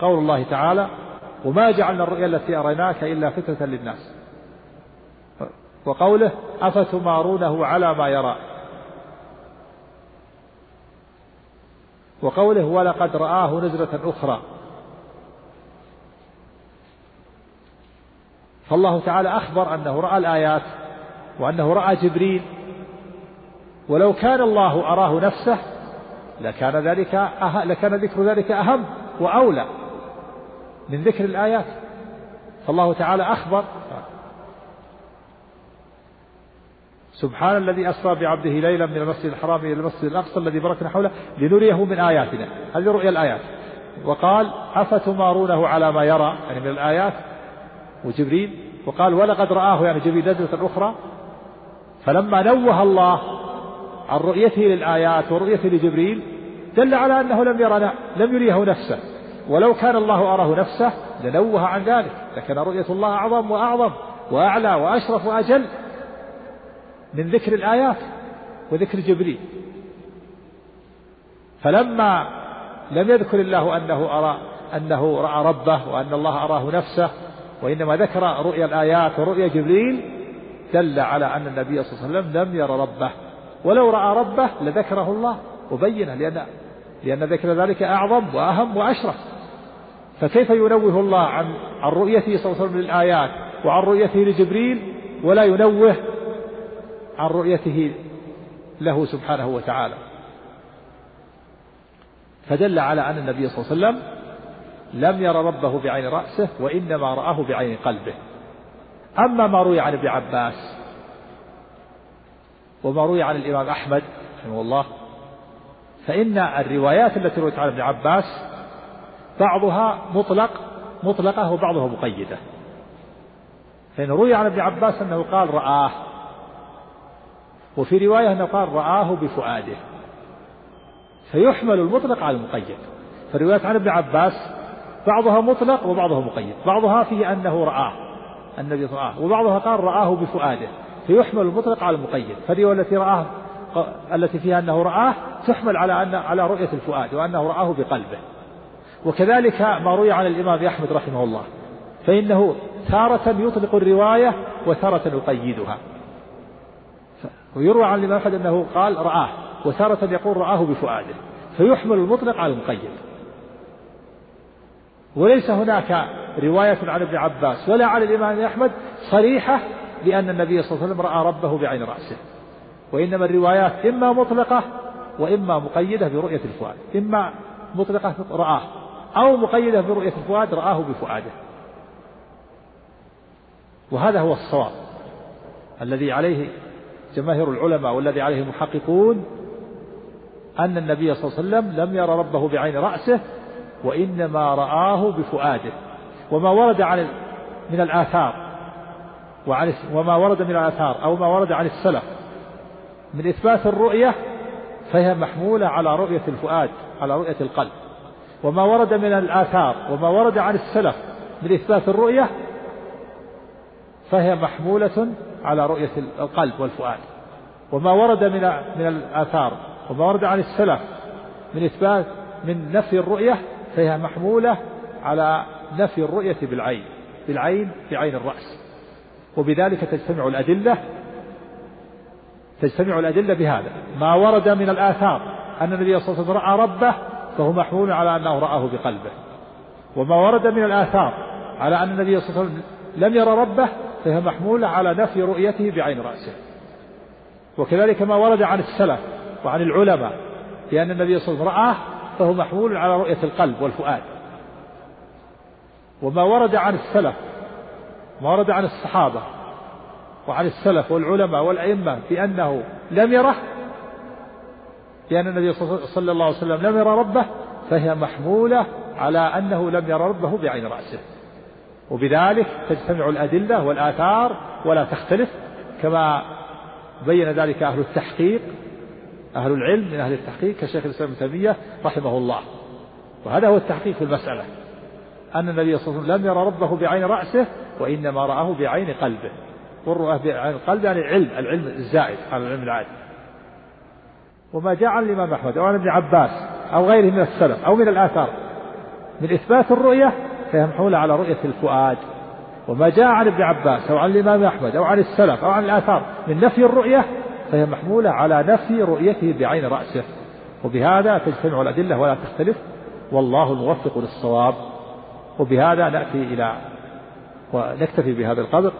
قول الله تعالى وما جعلنا الرؤيا التي أريناك إلا فتنة للناس وقوله أفتمارونه على ما يرى وقوله ولقد رآه نزلة أخرى فالله تعالى أخبر أنه رأى الآيات وأنه رأى جبريل. ولو كان الله أراه نفسه لكان ذلك أه... لكان ذكر ذلك أهم وأولى من ذكر الآيات. فالله تعالى أخبر. سبحان الذي أسرى بعبده ليلا من المسجد الحرام إلى المسجد الأقصى الذي باركنا حوله لنريه من آياتنا. هذه رؤيا الآيات. وقال أفتمارونه على ما يرى؟ يعني من الآيات. وجبريل وقال ولقد رآه يعني جبريل نزلة أخرى. فلما نوه الله عن رؤيته للآيات ورؤيته لجبريل دل على أنه لم يرى لم يريه نفسه. ولو كان الله أراه نفسه لنوه عن ذلك. لكن رؤية الله أعظم وأعظم وأعلى وأشرف وأجل من ذكر الآيات وذكر جبريل. فلما لم يذكر الله أنه أرى أنه رأى ربه وأن الله أراه نفسه وإنما ذكر رؤيا الآيات ورؤيا جبريل دل على أن النبي صلى الله عليه وسلم لم ير ربه. ولو رأى ربه لذكره الله وبينه لأن لأن ذكر ذلك أعظم وأهم وأشرف. فكيف ينوه الله عن عن رؤيته صلى الله عليه وسلم للآيات وعن رؤيته لجبريل ولا ينوه عن رؤيته له سبحانه وتعالى؟ فدل على أن النبي صلى الله عليه وسلم لم ير ربه بعين رأسه وإنما رآه بعين قلبه. أما ما روي عن ابن عباس وما روي عن الإمام أحمد رحمه الله فإن الروايات التي رويت عن ابن عباس بعضها مطلق مطلقة وبعضها مقيدة. فإن روي عن ابن عباس أنه قال رآه وفي رواية أنه قال رآه بفؤاده فيحمل المطلق على المقيد. فالروايات عن ابن عباس بعضها مطلق وبعضها مقيد. بعضها فيه أنه رآه النبي وسلم. وبعضها قال رآه بفؤاده. فيحمل المطلق على المقيد. فالرواية التي رآه التي فيها أنه رآه تحمل على أن على رؤية الفؤاد وأنه رآه بقلبه. وكذلك ما روي عن الإمام أحمد رحمه الله. فإنه تارة يطلق الرواية وتارة يقيدها. ويروى عن الإمام أحمد أنه قال رآه وتارة يقول رآه بفؤاده. فيحمل المطلق على المقيد. وليس هناك رواية عن ابن عباس ولا عن الإمام أحمد صريحة بأن النبي صلى الله عليه وسلم رأى ربه بعين رأسه. وإنما الروايات إما مطلقة وإما مقيدة برؤية الفؤاد. إما مطلقة رآه أو مقيدة برؤية الفؤاد رآه بفؤاده. وهذا هو الصواب الذي عليه جماهير العلماء والذي عليه المحققون أن النبي صلى الله عليه وسلم لم ير ربه بعين رأسه وإنما رآه بفؤاده. وما ورد عن من الآثار. وعن وما ورد من الآثار أو ما ورد عن السلف. من إثبات الرؤية فهي محمولة على رؤية الفؤاد على رؤية القلب. وما ورد من الآثار وما ورد عن السلف من إثبات الرؤية فهي محمولة على رؤية القلب والفؤاد. وما ورد من من الآثار وما ورد عن السلف من إثبات من نفي الرؤية فهي محمولة على نفي الرؤية بالعين بالعين بعين الرأس. وبذلك تجتمع الأدلة تجتمع الأدلة بهذا. ما ورد من الآثار أن النبي صلى الله عليه وسلم رأى ربه فهو محمول على أنه رآه بقلبه. وما ورد من الآثار على أن النبي صلى الله عليه وسلم لم يرى ربه فهي محمولة على نفي رؤيته بعين رأسه. وكذلك ما ورد عن السلف وعن العلماء بأن النبي صلى الله عليه وسلم رآه فهو محمول على رؤية القلب والفؤاد. وما ورد عن السلف ما ورد عن الصحابة وعن السلف والعلماء والأئمة بأنه لم يره بأن النبي صلى الله عليه وسلم لم يرى ربه فهي محمولة على أنه لم يرى ربه بعين رأسه. وبذلك تجتمع الأدلة والآثار ولا تختلف كما بين ذلك أهل التحقيق أهل العلم من أهل التحقيق كشيخ الإسلام ابن تيمية رحمه الله. وهذا هو التحقيق في المسألة. أن النبي صلى الله عليه وسلم لم يرى ربه بعين رأسه وإنما رآه بعين قلبه. والرؤى بعين القلب يعني العلم العلم الزائد على العلم العادي. وما جاء عن الإمام أحمد أو عن ابن عباس أو غيره من السلف أو من الآثار من إثبات الرؤية فهي محولة على رؤية الفؤاد. وما جاء عن ابن عباس أو عن الإمام أحمد أو عن السلف أو عن الآثار من نفي الرؤية فهي محمولة على نفي رؤيته بعين رأسه. وبهذا تجتمع الأدلة ولا تختلف. والله الموفق للصواب. وبهذا نأتي إلى ونكتفي بهذا القدر.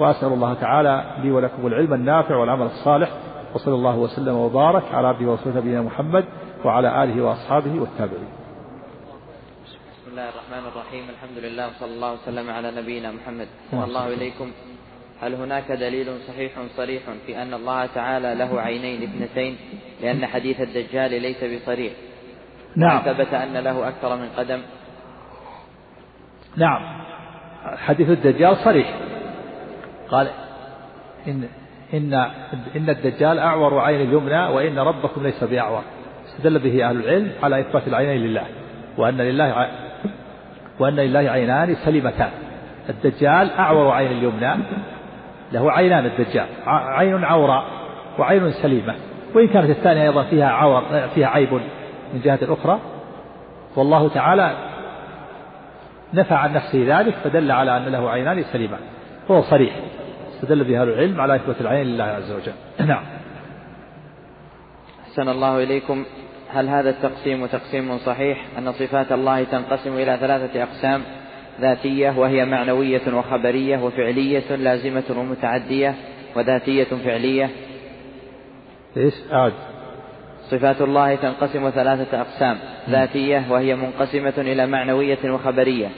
وأسأل الله تعالى لي ولكم العلم النافع والعمل الصالح. وصلى الله وسلم وبارك على عبده ورسوله نبينا محمد وعلى آله وأصحابه والتابعين. بسم الله الرحمن الرحيم. الحمد لله وصلى الله وسلم على نبينا محمد. صلى الله إليكم هل هناك دليل صحيح صريح في أن الله تعالى له عينين اثنتين؟ لأن حديث الدجال ليس بصريح. نعم. ثبت أن له أكثر من قدم؟ نعم. حديث الدجال صريح. قال إن إن إن الدجال أعور عين اليمنى وإن ربكم ليس بأعور. استدل به أهل العلم على إثبات العينين لله وأن لله وأن لله عينان سليمتان. الدجال أعور عين اليمنى له عينان الدجال عين عوراء وعين سليمة. وإن كانت الثانية أيضا فيها عور فيها عيب من جهة أخرى والله تعالى نفى عن نفسه ذلك فدل على أن له عينان سليمان وهو صريح. استدل به أهل العلم على إثبات العين لله عز وجل. نعم. أحسن الله إليكم. هل هذا التقسيم تقسيم صحيح أن صفات الله تنقسم إلى ثلاثة أقسام؟ ذاتية وهي معنوية وخبرية وفعلية لازمة ومتعدية وذاتية فعلية. إيش؟ عاد صفات الله تنقسم ثلاثة أقسام ذاتية وهي منقسمة إلى معنوية وخبرية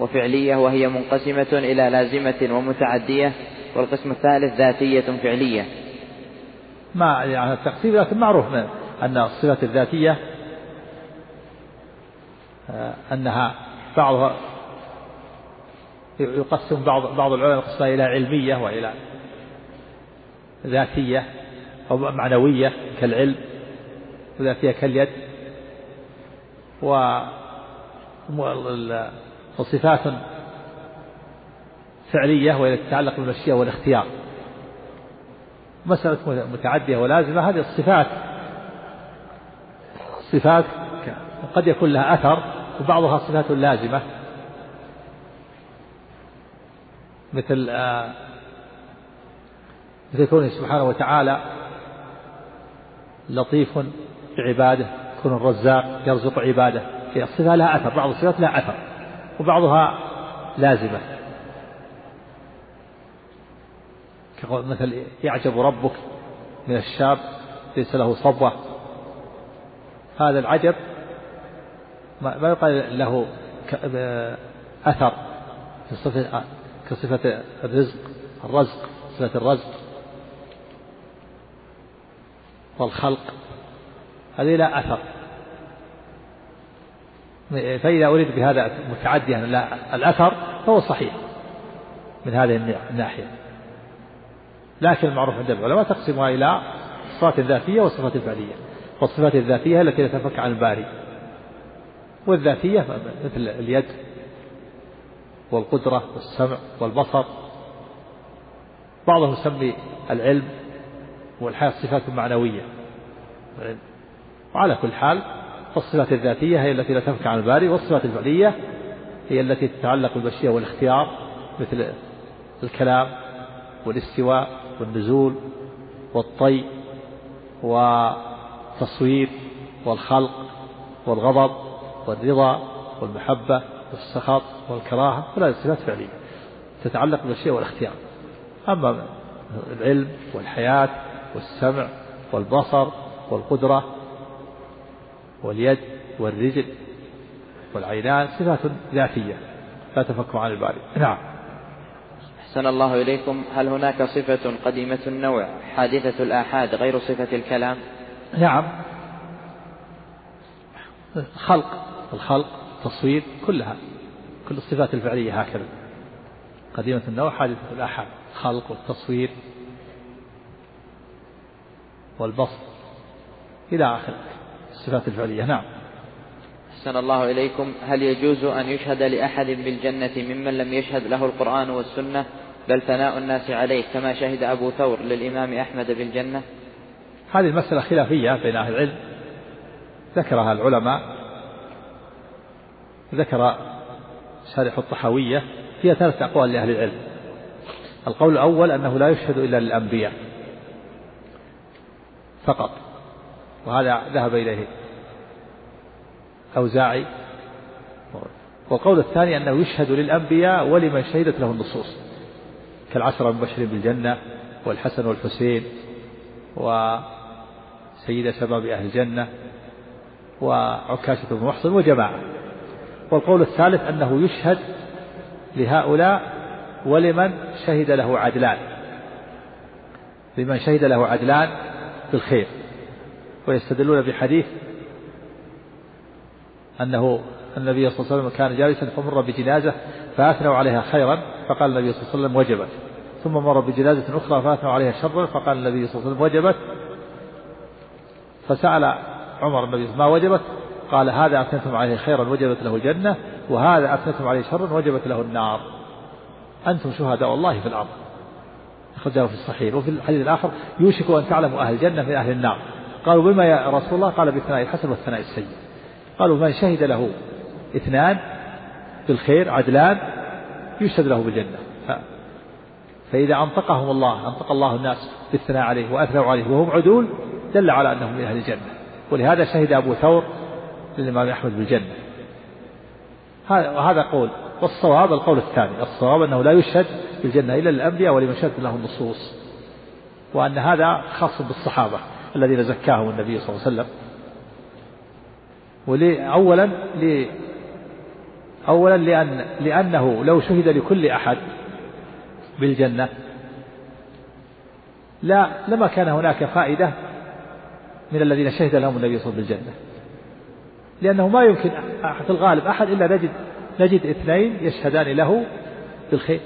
وفعلية وهي منقسمة إلى لازمة ومتعدية والقسم الثالث ذاتية فعلية. ما يعني التقسيم لكن معروف أن الصفات الذاتية آه، أنها بعضها يقسم بعض بعض العلماء يقسمها إلى علمية وإلى ذاتية أو معنوية كالعلم وذاتية كاليد. و وصفات فعلية وهي تتعلق بالمشيئة والاختيار. مسألة متعدية ولازمة. هذه الصفات صفات قد يكون لها أثر وبعضها صفات لازمة. مثل آه، مثل كونه سبحانه وتعالى لطيف بعباده كون الرزاق يرزق عباده. في الصفة لها أثر بعض الصفات لها أثر وبعضها لازمة. مثل يعجب ربك من الشاب ليس له صبوة. هذا العجب ما يقال له أثر في صفة كصفة الرزق الرزق صفة الرزق. والخلق هذه لا أثر. فإذا أريد بهذا متعديا الأثر فهو صحيح من هذه الناحية. لكن المعروف عند العلماء تقسمها إلى صفات ذاتية وصفات فعلية والصفات الذاتية التي لا تنفك عن الباري. والذاتية مثل اليد والقدرة والسمع والبصر. بعضهم يسمي العلم والحياة صفات معنوية. وعلى كل حال فالصفات الذاتية هي التي لا تنفك عن الباري والصفات الفعلية هي التي تتعلق بالمشيئة والاختيار مثل الكلام والاستواء والنزول والطي والتصوير والخلق والغضب والرضا والمحبة والسخط والكراهة كلها صفات فعلية تتعلق بالشيء والاختيار. أما العلم والحياة والسمع والبصر والقدرة واليد والرجل والعينان صفات ذاتية لا تفك عن الباري نعم. أحسن الله إليكم. هل هناك صفة قديمة النوع حادثة الآحاد غير صفة الكلام؟ نعم. خلق الخلق التصوير كلها كل الصفات الفعلية هكذا. قديمة النوع حادثة الآحاد الخلق والتصوير والبسط إلى آخر الصفات الفعلية. نعم. أحسن الله إليكم. هل يجوز أن يشهد لأحد بالجنة ممن لم يشهد له القرآن والسنة؟ بل ثناء الناس عليه كما شهد أبو ثور للإمام أحمد بالجنة. هذه المسألة خلافية بين أهل العلم ذكرها العلماء. ذكر شارح الطحاوية فيها ثلاثة أقوال لأهل العلم. القول الأول أنه لا يشهد إلا للأنبياء فقط وهذا ذهب إليه أوزاعي. والقول الثاني أنه يشهد للأنبياء ولمن شهدت له النصوص كالعشرة المبشرين بالجنة والحسن والحسين وسيد شباب أهل الجنة وعكاشة بن محصن وجماعة. والقول الثالث أنه يشهد لهؤلاء ولمن شهد له عدلان. لمن شهد له عدلان بالخير. ويستدلون بحديث أنه النبي صلى الله عليه وسلم كان جالسا فمر بجنازة فأثنوا عليها خيرا فقال النبي صلى الله عليه وسلم وجبت. ثم مر بجنازة أخرى فأثنوا عليها شرا فقال النبي صلى الله عليه وسلم وجبت. فسأل عمر النبي ما وجبت؟ قال هذا أثنتم عليه خيرا وجبت له الجنة وهذا أثنتم عليه شرا وجبت له النار. أنتم شهداء الله في الأرض. أخرجه في الصحيح. وفي الحديث الآخر يوشك أن تعلموا أهل الجنة من أهل النار. قالوا بما يا رسول الله؟ قال بالثناء الحسن والثناء السيء. قالوا من شهد له اثنان بالخير عدلان يشهد له بالجنة. فإذا أنطقهم الله أنطق الله الناس بالثناء عليه وأثنوا عليه وهم عدول دل على أنهم من أهل الجنة. ولهذا شهد أبو ثور للإمام أحمد بالجنة وهذا قول. والصواب القول الثاني. الصواب أنه لا يشهد بالجنة إلا للأنبياء ولمن شهد له النصوص. وأن هذا خاص بالصحابة الذين زكاهم النبي صلى الله عليه وسلم. ولي أولا لي أولا لأن لأنه لو شهد لكل أحد بالجنة لا لما كان هناك فائدة من الذين شهد لهم النبي صلى الله عليه وسلم بالجنة. لأنه ما يمكن في الغالب أحد إلا نجد نجد اثنين يشهدان له بالخير.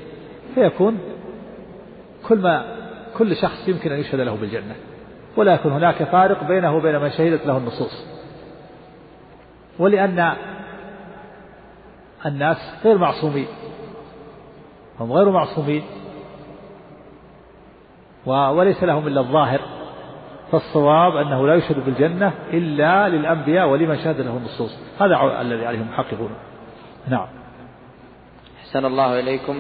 فيكون كل ما كل شخص يمكن أن يشهد له بالجنة. ولا يكون هناك فارق بينه وبين من شهدت له النصوص. ولأن الناس غير معصومين. هم غير معصومين. وليس لهم إلا الظاهر. فالصواب أنه لا يشهد بالجنة إلا للأنبياء ولمن شهد له النصوص. هذا الذي عليهم محققون. نعم. أحسن الله إليكم.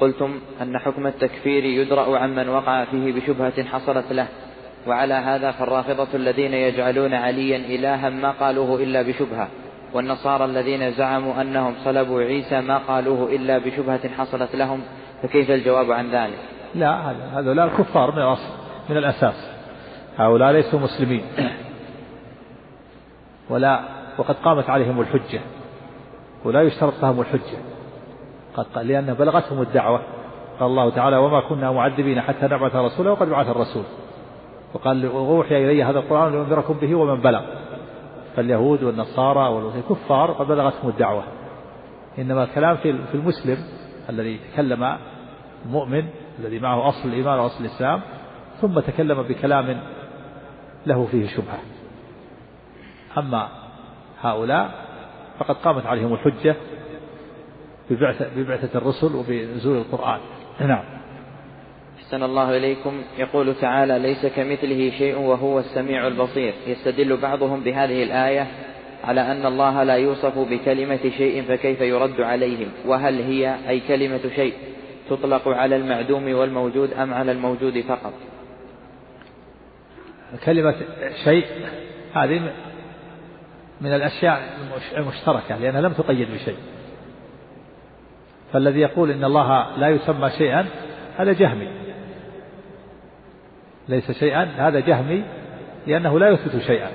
قلتم أن حكم التكفير يدرأ عمن وقع فيه بشبهة حصلت له. وعلى هذا فالرافضة الذين يجعلون عليا إلها ما قالوه إلا بشبهة. والنصارى الذين زعموا أنهم صلبوا عيسى ما قالوه إلا بشبهة حصلت لهم. فكيف الجواب عن ذلك؟ لا هذا هذا الكفار من الأصل من الأساس. هؤلاء ليسوا مسلمين. ولا وقد قامت عليهم الحجة. ولا يشترط لهم الحجة. قد قال لأن بلغتهم الدعوة. قال الله تعالى وما كنا معذبين حتى نبعث رسولا وقد بعث الرسول. وقال أوحي إلي هذا القرآن لأنذركم به ومن بلغ. فاليهود والنصارى والكفار قد بلغتهم الدعوة. إنما الكلام في المسلم الذي تكلم المؤمن الذي معه أصل الإيمان وأصل الإسلام ثم تكلم بكلام له فيه شبهة. أما هؤلاء فقد قامت عليهم الحجة ببعثة, ببعثة الرسل وبنزول القرآن. نعم. أحسن الله إليكم. يقول تعالى ليس كمثله شيء وهو السميع البصير. يستدل بعضهم بهذه الآية على أن الله لا يوصف بكلمة شيء فكيف يرد عليهم. وهل هي أي كلمة شيء تطلق على المعدوم والموجود أم على الموجود فقط؟ كلمة شيء هذه من الأشياء المشتركة لأنها لم تقيد بشيء. فالذي يقول إن الله لا يسمى شيئا هذا جهمي. ليس شيئا هذا جهمي لأنه لا يثبت شيئا.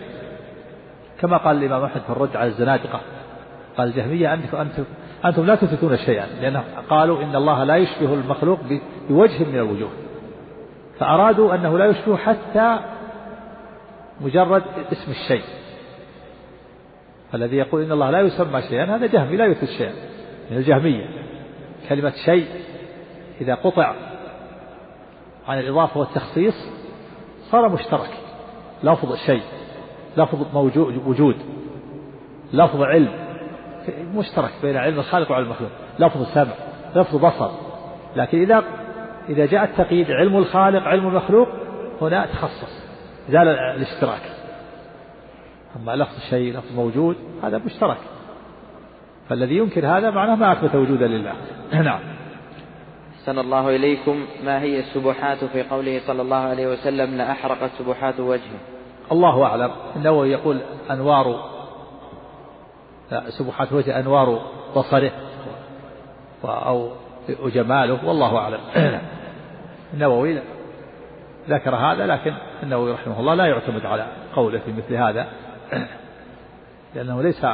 كما قال الإمام أحمد في الرد على الزنادقة قال الجهمية أنتم, أنتم, أنتم لا تثبتون شيئا لأنه قالوا إن الله لا يشبه المخلوق بوجه من الوجوه. فأرادوا أنه لا يشبه حتى مجرد اسم الشيء. فالذي يقول إن الله لا يسمى شيئا هذا جهمي لا يثبت شيئا. من الجهمية. كلمة شيء إذا قطع عن الإضافة والتخصيص صار مشترك. لفظ شيء لفظ موجود وجود. لفظ علم مشترك بين علم الخالق وعلم المخلوق. لفظ سمع لفظ بصر. لكن إذا إذا جاء التقييد علم الخالق علم المخلوق هنا تخصص. زال الاشتراك. أما لفظ الشيء لفظ موجود هذا مشترك. فالذي ينكر هذا معناه ما أثبت وجودا لله. نعم. أحسن الله إليكم. ما هي السبحات في قوله صلى الله عليه وسلم؟ لأحرقت سبحات وجهه. الله أعلم. النووي يقول أنوار سبحات وجه أنوار بصره أو وجماله والله أعلم. النووي ذكر هذا لكن النووي رحمه الله لا يعتمد على قوله في مثل هذا. لأنه ليس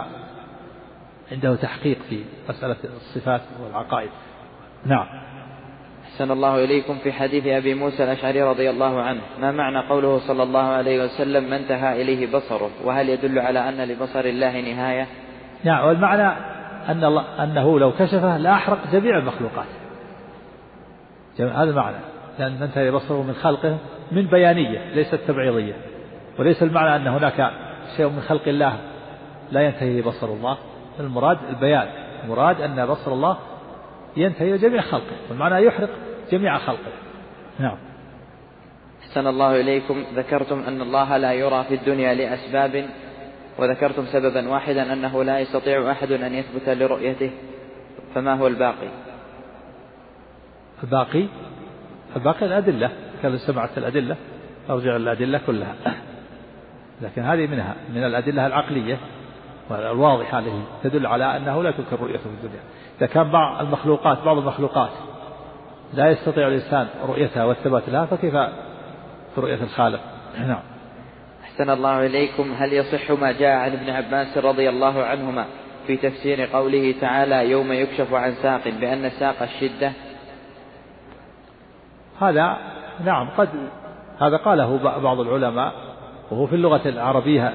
عنده تحقيق في مسألة الصفات والعقائد. نعم. أحسن الله إليكم في حديث أبي موسى الأشعري رضي الله عنه. ما معنى قوله صلى الله عليه وسلم ما انتهى إليه بصره وهل يدل على أن لبصر الله نهاية؟ نعم. والمعنى أن الله أنه لو كشفه لأحرق جميع المخلوقات. هذا المعنى. لأن من انتهى بصره من خلقه من بيانية ليست تبعيضية. وليس المعنى أن هناك شيء من خلق الله لا ينتهي بصر الله. المراد البيان. المراد أن بصر الله ينتهي جميع خلقه. والمعنى يحرق جميع خلقه. نعم. أحسن الله إليكم. ذكرتم أن الله لا يرى في الدنيا لأسباب وذكرتم سببا واحدا أنه لا يستطيع أحد أن يثبت لرؤيته. فما هو الباقي؟ الباقي؟ الباقي الأدلة كان سمعت الأدلة أرجع الأدلة كلها. لكن هذه منها من الأدلة العقلية الواضحة التي تدل على أنه لا تمكن رؤيته في الدنيا. إذا كان بعض المخلوقات بعض المخلوقات لا يستطيع الإنسان رؤيتها والثبات لها فكيف في رؤية الخالق؟ نعم. أحسن الله إليكم. هل يصح ما جاء عن ابن عباس رضي الله عنهما في تفسير قوله تعالى يوم يكشف عن ساق بأن ساق الشدة هذا نعم قد هذا قاله بعض العلماء وهو في اللغة العربية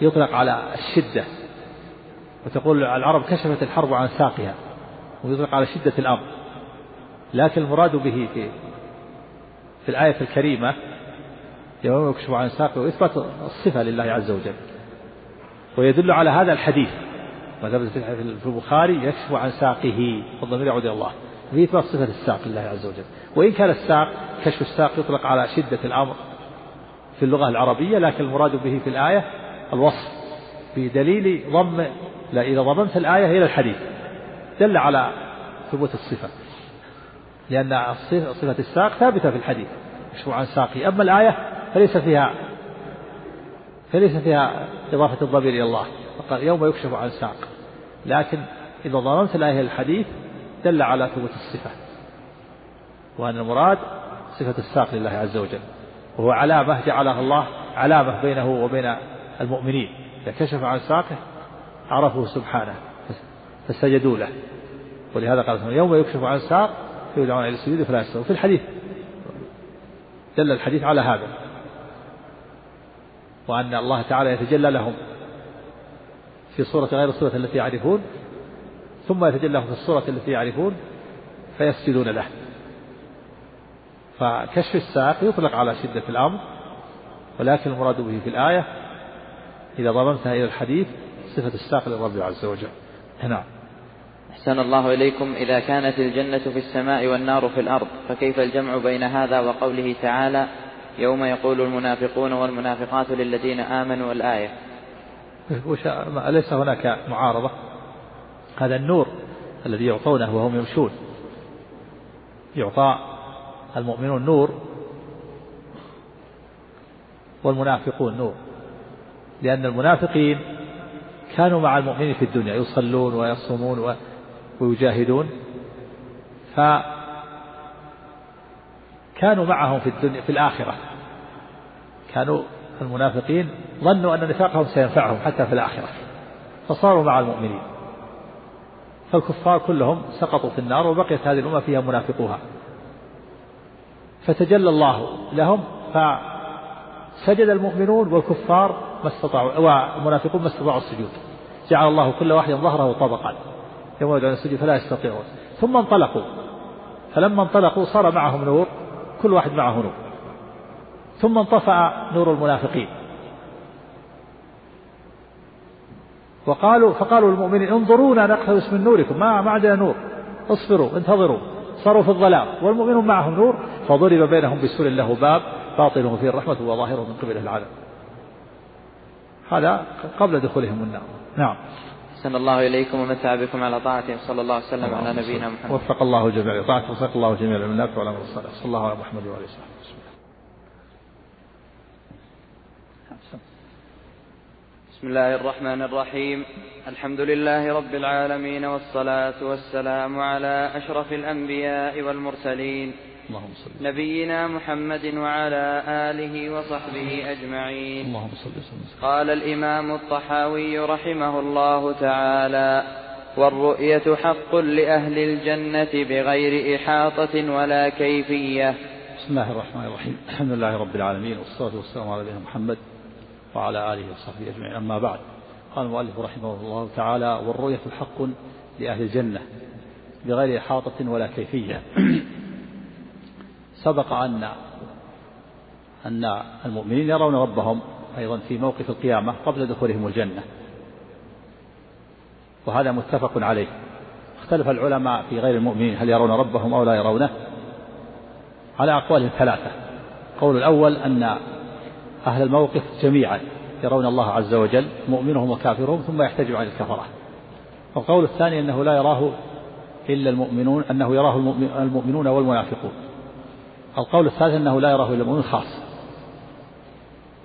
يطلق على الشدة وتقول العرب كشفت الحرب عن ساقها ويطلق على شدة الأمر. لكن المراد به في في الآية الكريمة يوم يكشف عن ساقه وإثبات الصفة لله عز وجل. ويدل على هذا الحديث ما في البخاري يكشف عن ساقه والضمير يعود إلى الله. في إثبات صفة الساق لله عز وجل. وإن كان الساق كشف الساق يطلق على شدة الأمر في اللغة العربية لكن المراد به في الآية الوصف بدليل ضم لا إذا ضممت الآية إلى الحديث. دل على ثبوت الصفة. لأن صفة الساق ثابتة في الحديث يكشف عن ساقه أما الآية فليس فيها فليس فيها إضافة الضمير إلى الله. فقال يوم يكشف عن ساق. لكن إذا ضممت الآية الحديث دل على ثبوت الصفة. وأن المراد صفة الساق لله عز وجل. وهو علامة جعلها الله علامة بينه وبين المؤمنين. إذا كشف عن ساقه عرفه سبحانه فسجدوا له. ولهذا قال يوم يكشف عن ساق فيدعون إلى السجود فلا يستوون في الحديث دل الحديث على هذا. وأن الله تعالى يتجلى لهم. في صورة غير الصورة التي يعرفون ثم يتجلى في الصورة التي يعرفون فيسجدون له. فكشف الساق يطلق على شدة الأمر ولكن المراد به في الآية إذا ضممتها إلى الحديث صفة الساق للرب عز وجل. نعم. أحسن الله إليكم إذا كانت الجنة في السماء والنار في الأرض فكيف الجمع بين هذا وقوله تعالى يوم يقول المنافقون والمنافقات للذين آمنوا الآية؟ أليس هناك معارضة؟ هذا النور الذي يعطونه وهم يمشون. يعطى المؤمنون نور والمنافقون نور. لأن المنافقين كانوا مع المؤمنين في الدنيا يصلون ويصومون ويجاهدون. فكانوا معهم في الدنيا في الآخرة. كانوا المنافقين ظنوا أن نفاقهم سينفعهم حتى في الآخرة. فصاروا مع المؤمنين. فالكفار كلهم سقطوا في النار وبقيت هذه الأمة فيها منافقوها. فتجلى الله لهم فسجد المؤمنون والكفار ما استطاعوا والمنافقون ما استطاعوا السجود. جعل الله كل واحد ظهره طبقا. يوم يدعون السجود فلا يستطيعون. ثم انطلقوا. فلما انطلقوا صار معهم نور كل واحد معه نور. ثم انطفأ نور المنافقين. وقالوا فقالوا للمؤمنين انظرونا نقتبس من نوركم ما ما عندنا نور. اصبروا انتظروا. صاروا في الظلام والمؤمنون معهم نور فضرب بينهم بسور له باب باطنه فيه الرحمة وظاهره من قبله العذاب هذا قبل دخولهم النار. نعم. أحسن الله إليكم ومتع بكم على طاعته صلى الله عليه وسلم على نبينا محمد. وفق الله جميع طاعته وفق الله جميع الناس وعلى الصلاة صلى الله على محمد وعلى وسلم بسم الله الرحمن الرحيم. الحمد لله رب العالمين والصلاة والسلام على أشرف الأنبياء والمرسلين. اللهم صل نبينا محمد وعلى آله وصحبه أجمعين. اللهم صل وسلم. قال الإمام الطحاوي رحمه الله تعالى والرؤية حق لأهل الجنة بغير إحاطة ولا كيفية. بسم الله الرحمن الرحيم. الحمد لله رب العالمين والصلاة والسلام على نبينا محمد وعلى آله وصحبه أجمعين. أما بعد قال المؤلف رحمه الله تعالى والرؤية حق لأهل الجنة بغير إحاطة ولا كيفية. سبق أن أن المؤمنين يرون ربهم أيضا في موقف القيامة قبل دخولهم الجنة وهذا متفق عليه. اختلف العلماء في غير المؤمنين هل يرون ربهم أو لا يرونه. على أقوال ثلاثة قول الأول أن أهل الموقف جميعا يرون الله عز وجل مؤمنهم وكافرهم ثم يحتجب عن الكفرة. والقول الثاني أنه لا يراه إلا المؤمنون أنه يراه المؤمنون والمنافقون. القول الثالث أنه لا يراه إلا المؤمن خاص.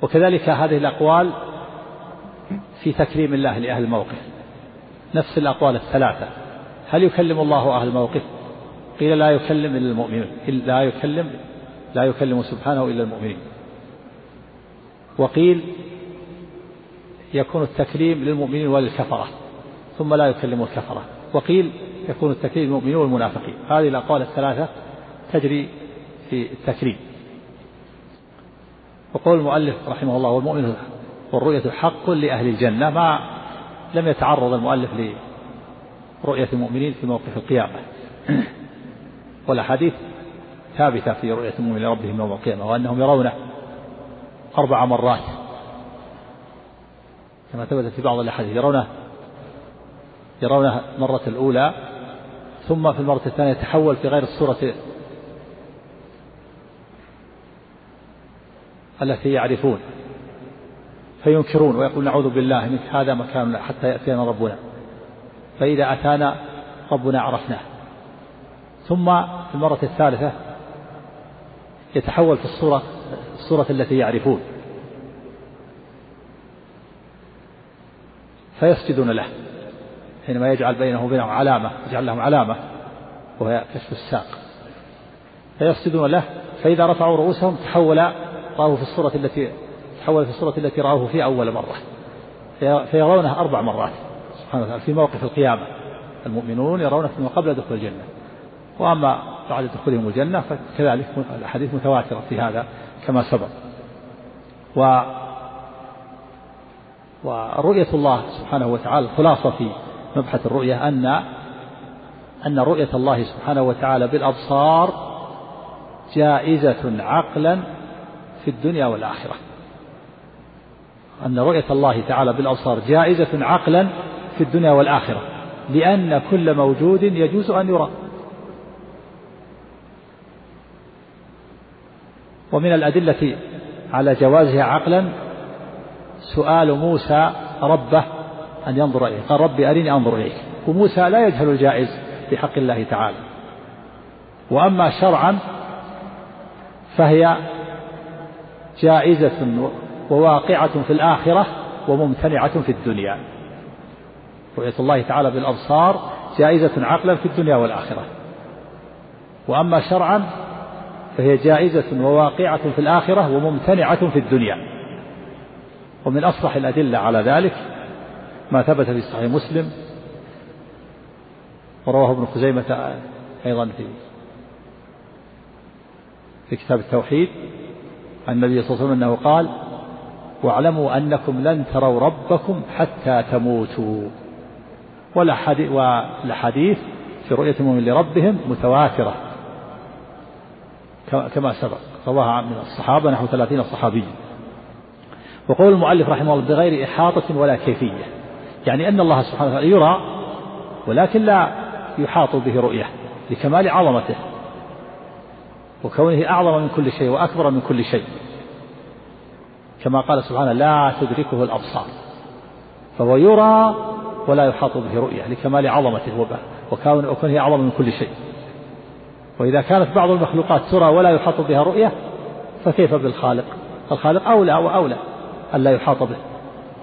وكذلك هذه الأقوال في تكريم الله لأهل الموقف. نفس الأقوال الثلاثة. هل يكلم الله أهل الموقف؟ قيل لا يكلم إلا المؤمنين لا يكلم لا يكلم سبحانه إلا المؤمنين. وقيل يكون التكليم للمؤمنين وللكفرة ثم لا يكلم الكفرة وقيل يكون التكليم للمؤمنين والمنافقين. هذه الأقوال الثلاثة تجري في التكريم وقول المؤلف رحمه الله والمؤمن والرؤية حق لأهل الجنة ما لم يتعرض المؤلف لرؤية المؤمنين في موقف القيامة. والأحاديث ثابتة في رؤية المؤمن لربهم يوم القيامة وأنهم يرونه. أربع مرات. كما ثبت في بعض الأحاديث. يرونه يرونه المرة الأولى ثم في المرة الثانية يتحول في غير الصورة التي يعرفون. فينكرون ويقول نعوذ بالله منك هذا مكاننا حتى يأتينا ربنا. فإذا أتانا ربنا عرفناه. ثم في المرة الثالثة يتحول في الصورة الصورة التي يعرفون. فيسجدون له حينما يجعل بينه وبينهم علامة يجعل لهم علامة وهي كشف الساق. فيسجدون له فإذا رفعوا رؤوسهم تحول رأوه في الصورة التي تحول في الصورة التي رأوه في أول مرة. فيرونه أربع مرات سبحانه وتعالى في موقف القيامة. المؤمنون يرونه فيما قبل دخول الجنة. وأما بعد دخولهم الجنة فكذلك الأحاديث متواترة في هذا. كما سبق. و ورؤية الله سبحانه وتعالى الخلاصة في مبحث الرؤية أن أن رؤية الله سبحانه وتعالى بالأبصار جائزة عقلا في الدنيا والآخرة. أن رؤية الله تعالى بالأبصار جائزة عقلا في الدنيا والآخرة لأن كل موجود يجوز أن يرى. ومن الأدلة على جوازها عقلا سؤال موسى ربه أن ينظر إليه قال ربي أريني أنظر إليك. وموسى لا يجهل الجائز في حق الله تعالى. وأما شرعا فهي جائزة وواقعة في الآخرة وممتنعة في الدنيا. رؤية الله تعالى بالأبصار جائزة عقلا في الدنيا والآخرة. وأما شرعا فهي جائزة وواقعة في الآخرة وممتنعة في الدنيا. ومن أصرح الأدلة على ذلك ما ثبت في صحيح مسلم ورواه ابن خزيمة أيضا في في كتاب التوحيد عن النبي صلى الله عليه وسلم أنه قال واعلموا أنكم لن تروا ربكم حتى تموتوا. والأحاديث في رؤية المؤمن لربهم متواترة. كما سبق. رواها من الصحابة نحو ثلاثين صحابيا. وقول المؤلف رحمه الله بغير إحاطة ولا كيفية. يعني أن الله سبحانه وتعالى يرى ولكن لا يحاط به رؤية لكمال عظمته وكونه أعظم من كل شيء وأكبر من كل شيء. كما قال سبحانه لا تدركه الأبصار. فهو يرى ولا يحاط به رؤية لكمال عظمته وكونه أعظم من كل شيء. وإذا كانت بعض المخلوقات ترى ولا يحاط بها رؤية فكيف بالخالق؟ الخالق أولى وأولى ألا يحاط به.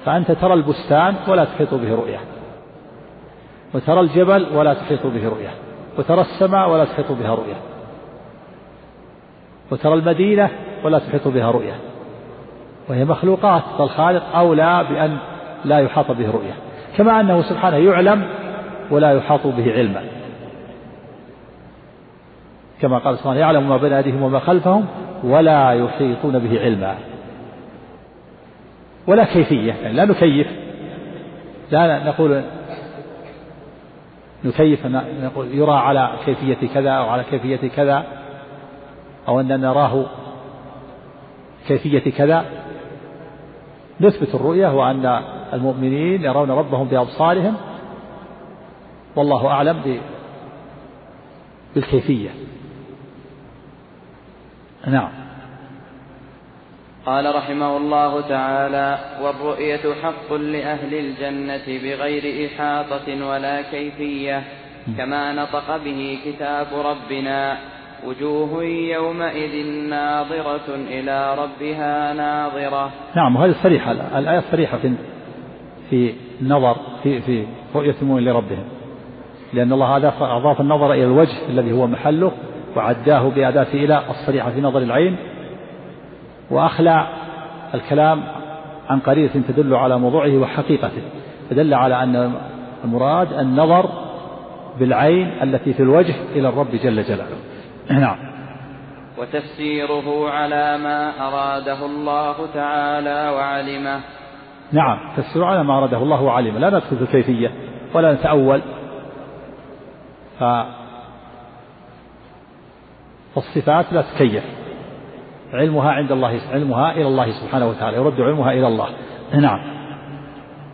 فأنت ترى البستان ولا تحيط به رؤية. وترى الجبل ولا تحيط به رؤية. وترى السماء ولا تحيط بها رؤية. وترى المدينة ولا تحيط بها رؤية. وهي مخلوقات فالخالق أولى بأن لا يحاط به رؤية. كما أنه سبحانه يعلم ولا يحاط به علما. كما قال سبحانه يعلم ما بين أيديهم وما خلفهم ولا يحيطون به علما. ولا كيفية يعني لا نكيف. لا نقول نكيف نقول يرى على كيفية كذا أو على كيفية كذا أو أن نراه كيفية كذا. نثبت الرؤية وأن المؤمنين يرون ربهم بأبصارهم والله أعلم بالكيفية. نعم. قال رحمه الله تعالى والرؤية حق لأهل الجنة بغير إحاطة ولا كيفية كما نطق به كتاب ربنا وجوه يومئذ ناظرة إلى ربها ناظرة. نعم وهذه صريحة الآية صريحة في في النظر في في رؤية المؤمن لربهم لأن الله أضاف النظر إلى الوجه الذي هو محله وعداه بأداة إلى الصريحة في نظر العين وأخلى الكلام عن قرينة تدل على موضوعه وحقيقته فدل على أن المراد النظر بالعين التي في الوجه إلى الرب جل جلاله. نعم. وتفسيره على ما أراده الله تعالى وعلمه. نعم. تفسيره على ما أراده الله وعلمه. لا ندخل في الكيفية ولا نتأول. ف فالصفات لا تكيف. علمها عند الله علمها إلى الله سبحانه وتعالى يرد علمها إلى الله. نعم.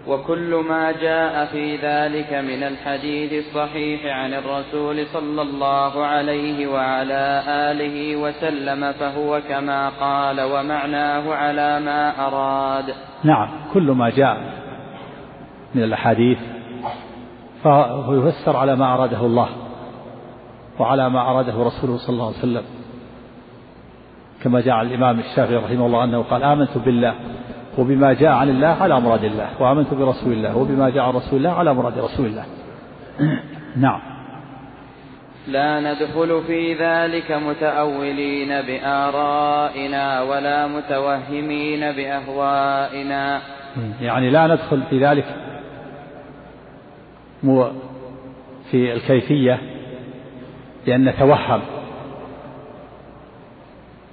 وكل ما جاء في ذلك من الحديث الصحيح عن الرسول صلى الله عليه وعلى آله وسلم فهو كما قال ومعناه على ما أراد. نعم. كل ما جاء من الأحاديث فهو يفسر على ما أراده الله. وعلى ما أراده رسوله صلى الله عليه وسلم. كما جاء عن الإمام الشافعي رحمه الله أنه قال آمنت بالله وبما جاء عن الله على مراد الله وآمنت برسول الله وبما جاء عن رسول الله على مراد رسول الله. نعم. لا ندخل في ذلك متأولين بآرائنا ولا متوهمين بأهوائنا. يعني لا ندخل في ذلك في الكيفية لأن نتوهم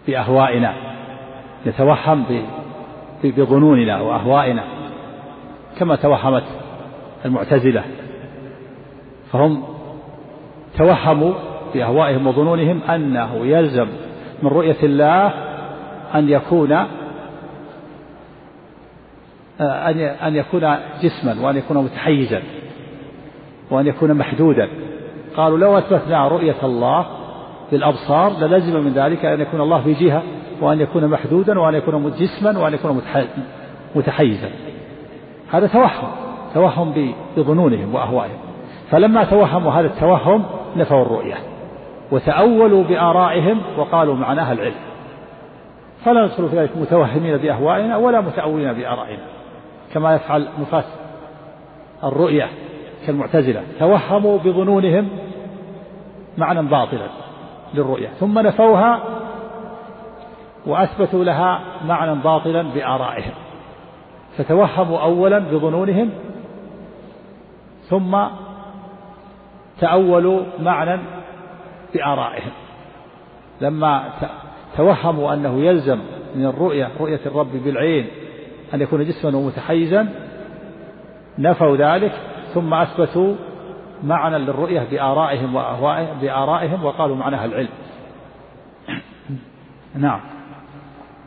بأهوائنا نتوهم بظنوننا وأهوائنا كما توهمت المعتزلة. فهم توهموا بأهوائهم وظنونهم أنه يلزم من رؤية الله أن يكون أن يكون جسما وأن يكون متحيزا وأن يكون محدودا. قالوا لو أثبتنا رؤية الله بالأبصار للزم من ذلك أن يكون الله في جهة وأن يكون محدودا وأن يكون جسما وأن يكون متحيزا. هذا توهم توهم بظنونهم وأهوائهم. فلما توهموا هذا التوهم نفوا الرؤية وتأولوا بآرائهم وقالوا معناها العلم. فلا ندخل في ذلك متوهمين بأهوائنا ولا متأولين بآرائنا. كما يفعل نفاة الرؤية كالمعتزلة. توهموا بظنونهم معنى باطلا للرؤية ثم نفوها وأثبتوا لها معنى باطلا بآرائهم. فتوهموا أولا بظنونهم ثم تأولوا معنى بآرائهم. لما توهموا أنه يلزم من الرؤية رؤية الرب بالعين أن يكون جسما متحيزا نفوا ذلك ثم أثبتوا معنى للرؤية بآرائهم وأهوائهم بآرائهم وقالوا معناها العلم. نعم.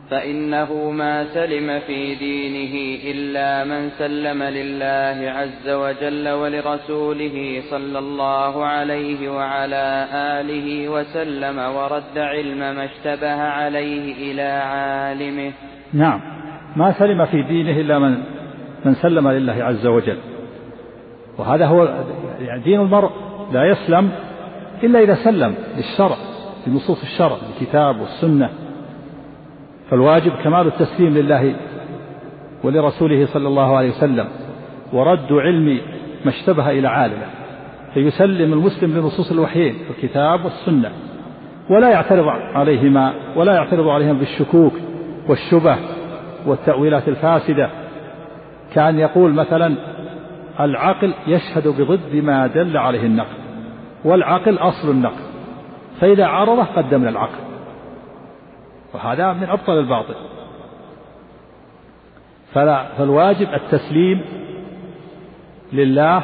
فإنه ما سلم في دينه إلا من سلم لله عز وجل ولرسوله صلى الله عليه وعلى آله وسلم ورد علم ما اشتبه عليه إلى عالمه. نعم. ما سلم في دينه إلا من من سلم لله عز وجل. وهذا هو يعني دين المرء لا يسلم إلا إذا سلم للشرع لنصوص الشرع الكتاب والسنة. فالواجب كمال التسليم لله ولرسوله صلى الله عليه وسلم ورد علم ما اشتبه إلى عالمه. فيسلم المسلم لنصوص الوحيين الكتاب والسنة. ولا يعترض عليهما ولا يعترض عليهم بالشكوك والشبه والتأويلات الفاسدة. كأن يقول مثلا العقل يشهد بضد ما دل عليه النقل والعقل أصل النقل فإذا عرضه قدمنا العقل وهذا من أبطل الباطل. فلا فالواجب التسليم لله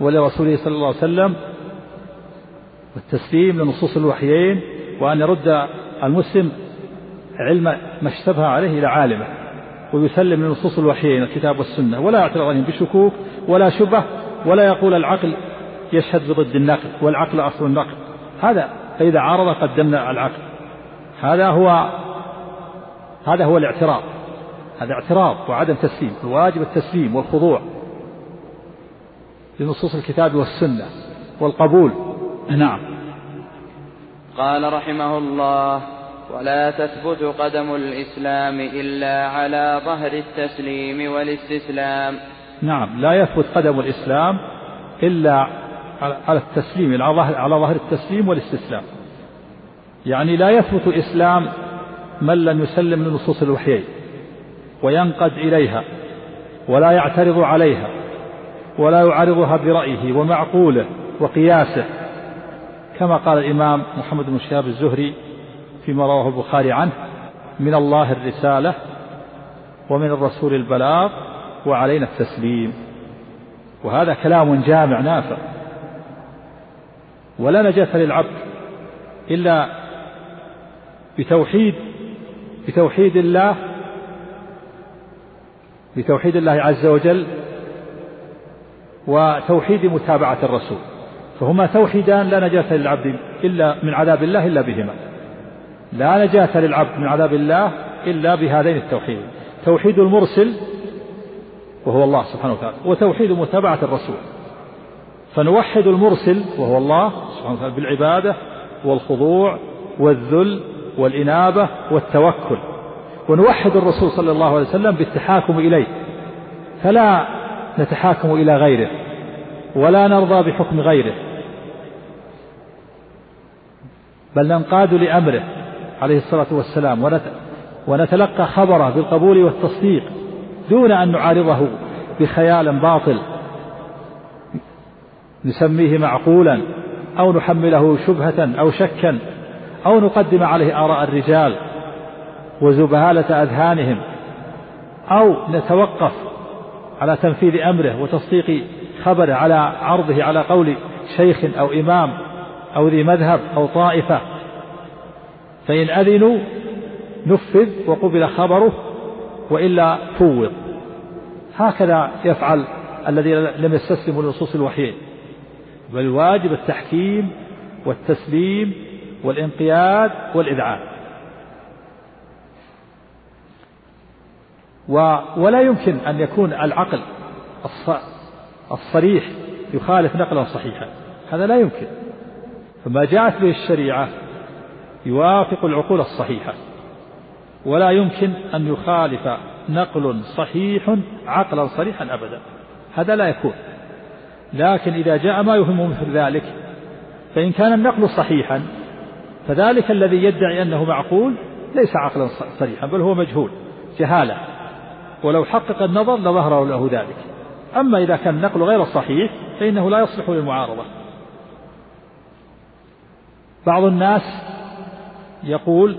ولرسوله صلى الله عليه وسلم والتسليم لنصوص الوحيين وأن يرد المسلم علم ما اشتبه عليه إلى عالمه. ويسلم لنصوص الوحيين الكتاب والسنة. ولا يعترض عليهم بشكوك ولا شبه ولا يقول العقل يشهد بضد النقل والعقل أصل النقل. هذا فإذا عارض قدمنا العقل. هذا هو هذا هو الاعتراض. هذا اعتراض وعدم تسليم. الواجب التسليم والخضوع لنصوص الكتاب والسنة والقبول. نعم. قال رحمه الله ولا تثبت قدم الإسلام إلا على ظهر التسليم والاستسلام. نعم لا يثبت قدم الإسلام إلا على التسليم على ظهر التسليم والاستسلام. يعني لا يثبت إسلام من لم يسلم لنصوص الوحيين وينقد إليها ولا يعترض عليها ولا يعارضها برأيه ومعقوله وقياسه كما قال الإمام محمد بن شهاب الزهري فيما رواه البخاري عنه من الله الرسالة ومن الرسول البلاغ وعلينا التسليم. وهذا كلام جامع نافع. ولا نجاة للعبد إلا بتوحيد بتوحيد الله بتوحيد الله عز وجل وتوحيد متابعة الرسول. فهما توحيدان لا نجاة للعبد إلا من عذاب الله إلا بهما. لا نجاة للعبد من عذاب الله إلا بهذين التوحيدين. توحيد المرسل وهو الله سبحانه وتعالى وتوحيد متابعة الرسول. فنوحد المرسل وهو الله سبحانه وتعالى بالعبادة والخضوع والذل والإنابة والتوكل. ونوحد الرسول صلى الله عليه وسلم بالتحاكم إليه. فلا نتحاكم إلى غيره ولا نرضى بحكم غيره بل ننقاد لأمره. عليه الصلاة والسلام ونتلقى خبره بالقبول والتصديق دون أن نعارضه بخيال باطل نسميه معقولا أو نحمله شبهة أو شكا أو نقدم عليه آراء الرجال وزبهالة أذهانهم أو نتوقف على تنفيذ أمره وتصديق خبره على عرضه على قول شيخ أو إمام أو ذي مذهب أو طائفة. فإن أذنوا نفذ وقبل خبره وإلا فوض. هكذا يفعل الذين لم يستسلموا لنصوص الوحيين بل التحكيم والتسليم والانقياد والإذعان. و ولا يمكن أن يكون العقل الصريح يخالف نقلا صحيحا. هذا لا يمكن. فما جاءت به الشريعة يوافق العقول الصحيحة. ولا يمكن أن يخالف نقل صحيح عقلا صريحا أبدا. هذا لا يكون. لكن إذا جاء ما يهم مثل ذلك فإن كان النقل صحيحا فذلك الذي يدعي أنه معقول ليس عقلا صريحا بل هو مجهول جهالة. ولو حقق النظر لظهر له ذلك. أما إذا كان النقل غير صحيح فإنه لا يصلح للمعارضة. بعض الناس يقول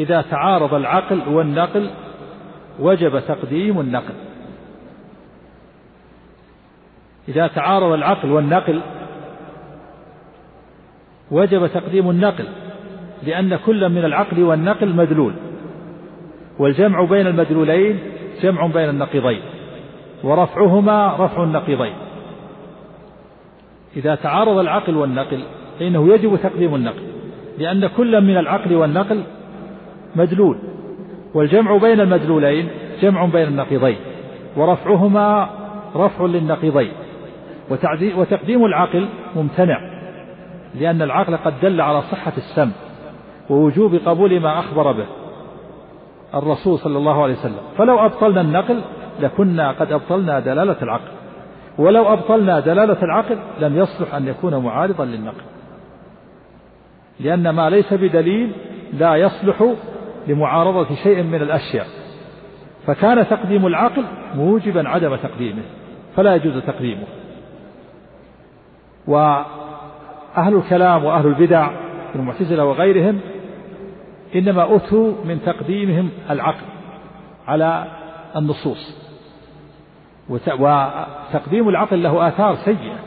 إذا تعارض العقل والنقل وجب تقديم النقل. إذا تعارض العقل والنقل وجب تقديم النقل لأن كل من العقل والنقل مدلول والجمع بين المدلولين جمع بين النقيضين ورفعهما رفع النقيضين. إذا تعارض العقل والنقل فإنه يجب تقديم النقل. لأن كل من العقل والنقل مدلول والجمع بين المدلولين جمع بين النقيضين ورفعهما رفع للنقيضين وتقديم العقل ممتنع لأن العقل قد دل على صحة السمع ووجوب قبول ما أخبر به الرسول صلى الله عليه وسلم. فلو أبطلنا النقل لكنا قد أبطلنا دلالة العقل ولو أبطلنا دلالة العقل لم يصلح أن يكون معارضا للنقل. لأن ما ليس بدليل لا يصلح لمعارضة شيء من الأشياء. فكان تقديم العقل موجبا عدم تقديمه فلا يجوز تقديمه. وأهل الكلام وأهل البدع المعتزلة وغيرهم إنما أتوا من تقديمهم العقل على النصوص. وتقديم العقل له آثار سيئة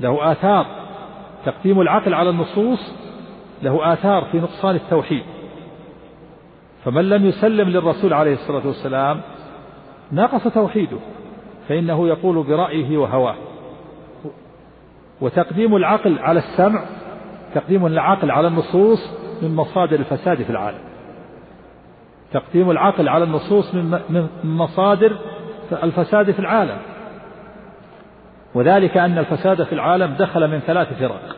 له آثار تقديم العقل على النصوص له آثار في نقصان التوحيد. فمن لم يسلم للرسول عليه الصلاة والسلام نقص توحيده فإنه يقول برأيه وهواه. وتقديم العقل على السمع تقديم العقل على النصوص من مصادر الفساد في العالم. تقديم العقل على النصوص من مصادر الفساد في العالم. وذلك أن الفساد في العالم دخل من ثلاث فرق.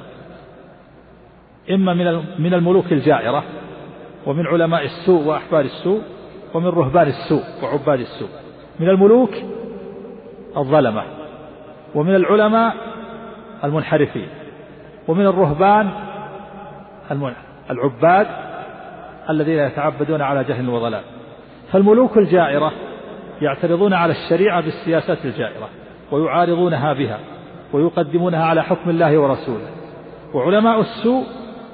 إما من من الملوك الجائرة ومن علماء السوء وأحبار السوء ومن رهبان السوء وعباد السوء. من الملوك الظلمة ومن العلماء المنحرفين ومن الرهبان العباد الذين يتعبدون على جهل وضلال. فالملوك الجائرة يعترضون على الشريعة بالسياسات الجائرة. ويعارضونها بها ويقدمونها على حكم الله ورسوله. وعلماء السوء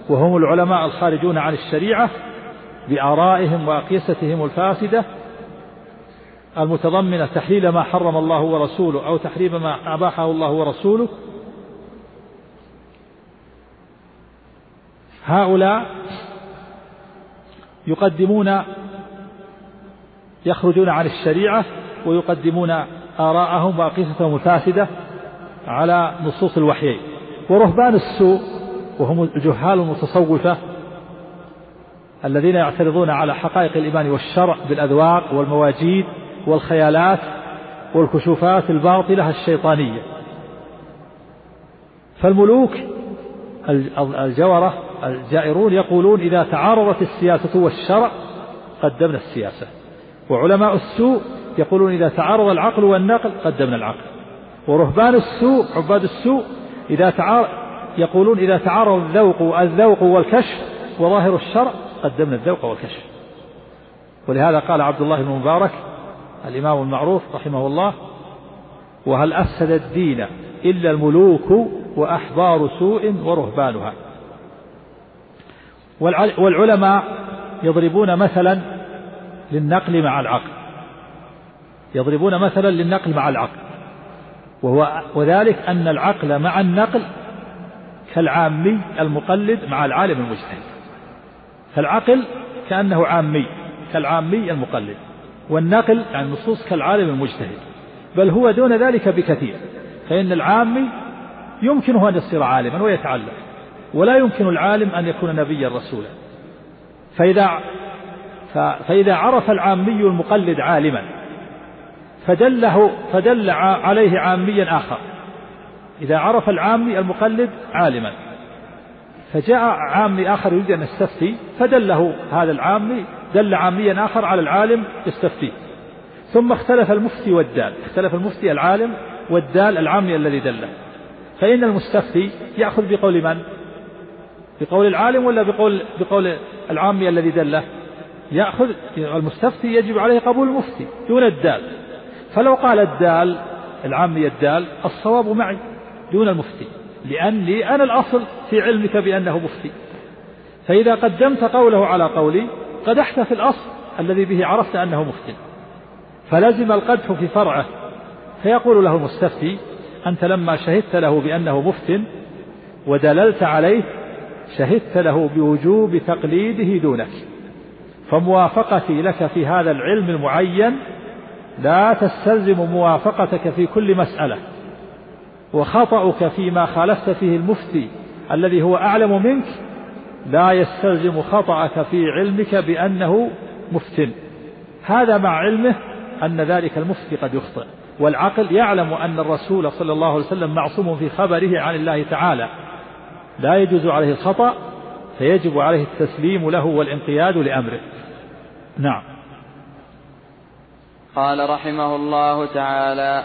وهم العلماء الخارجون عن الشريعة بآرائهم وأقيستهم الفاسدة المتضمنة تحليل ما حرم الله ورسوله أو تحريم ما أباحه الله ورسوله. هؤلاء يقدمون يخرجون عن الشريعة ويقدمون آراءهم وأقيستهم الفاسدة على نصوص الوحيين. ورهبان السوء وهم الجهال المتصوفة الذين يعترضون على حقائق الإيمان والشرع بالأذواق والمواجيد والخيالات والكشوفات الباطلة الشيطانية. فالملوك الجورة الجائرون يقولون إذا تعارضت السياسة والشرع قدمنا السياسة. وعلماء السوء يقولون إذا تعارض العقل والنقل قدمنا العقل. ورهبان السوء عباد السوء إذا تعارض يقولون إذا تعارض الذوق الذوق والكشف وظاهر الشرع قدمنا الذوق والكشف. ولهذا قال عبد الله بن مبارك الإمام المعروف رحمه الله وهل أفسد الدين إلا الملوك وأحبار سوء ورهبانها؟ والعلماء يضربون مثلا للنقل مع العقل. يضربون مثلا للنقل مع العقل. وهو وذلك أن العقل مع النقل كالعامي المقلد مع العالم المجتهد. فالعقل كأنه عامي كالعامي المقلد. والنقل يعني النصوص كالعالم المجتهد. بل هو دون ذلك بكثير. فإن العامي يمكنه أن يصير عالما ويتعلم. ولا يمكن العالم أن يكون نبيا رسولا. فإذا فإذا عرف العامي المقلد عالما فدله فدل عليه عاميا آخر. إذا عرف العامي المقلد عالما. فجاء عامي آخر يريد أن يستفتي فدله هذا العامي دل عاميا آخر على العالم يستفتيه ثم اختلف المفتي والدال. اختلف المفتي العالم والدال العامي الذي دله. فإن المستفتي يأخذ بقول من؟ بقول العالم ولا بقول بقول العامي الذي دله؟ يأخذ المستفتي يجب عليه قبول المفتي دون الدال. فلو قال الدال العامي الدال الصواب معي دون المفتي لأني أنا الأصل في علمك بأنه مفتي. فإذا قدمت قوله على قولي قدحت في الأصل الذي به عرفت أنه مفتي. فلزم القدح في فرعه فيقول له المستفتي أنت لما شهدت له بأنه مفت ودللت عليه شهدت له بوجوب تقليده دونك. فموافقتي لك في هذا العلم المعين لا تستلزم موافقتك في كل مسألة وخطأك فيما خالفت فيه المفتي الذي هو أعلم منك لا يستلزم خطأك في علمك بأنه مفت. هذا مع علمه أن ذلك المفتي قد يخطئ والعقل يعلم أن الرسول صلى الله عليه وسلم معصوم في خبره عن الله تعالى. لا يجوز عليه الخطأ فيجب عليه التسليم له والانقياد لأمره. نعم. قال رحمه الله تعالى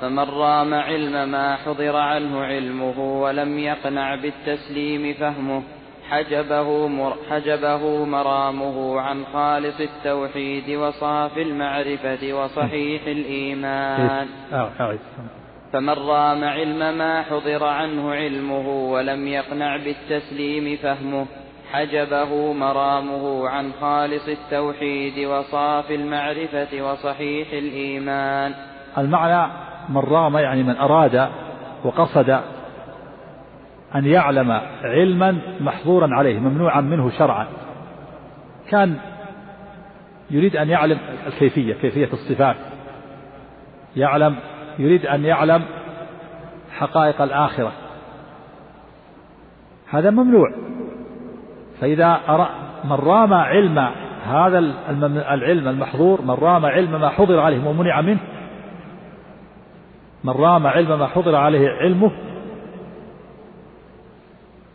فمن رام علم ما حضر عنه علمه ولم يقنع بالتسليم فهمه حجبه, مر حجبه مرامه عن خالص التوحيد وصاف المعرفة وصحيح الإيمان. فمن رام علم ما حضر عنه علمه ولم يقنع بالتسليم فهمه حجبه مرامه عن خالص التوحيد وصاف المعرفة وصحيح الإيمان. المعنى من رام يعني من أراد وقصد أن يعلم علما محظورا عليه ممنوعا منه شرعا. كان يريد أن يعلم الكيفية كيفية الصفات. يعلم يريد أن يعلم حقائق الآخرة. هذا ممنوع. فإذا من رام علم هذا العلم المحظور من رام علم ما حضر عليه ومنع منه من رام علم ما حضر عليه علمه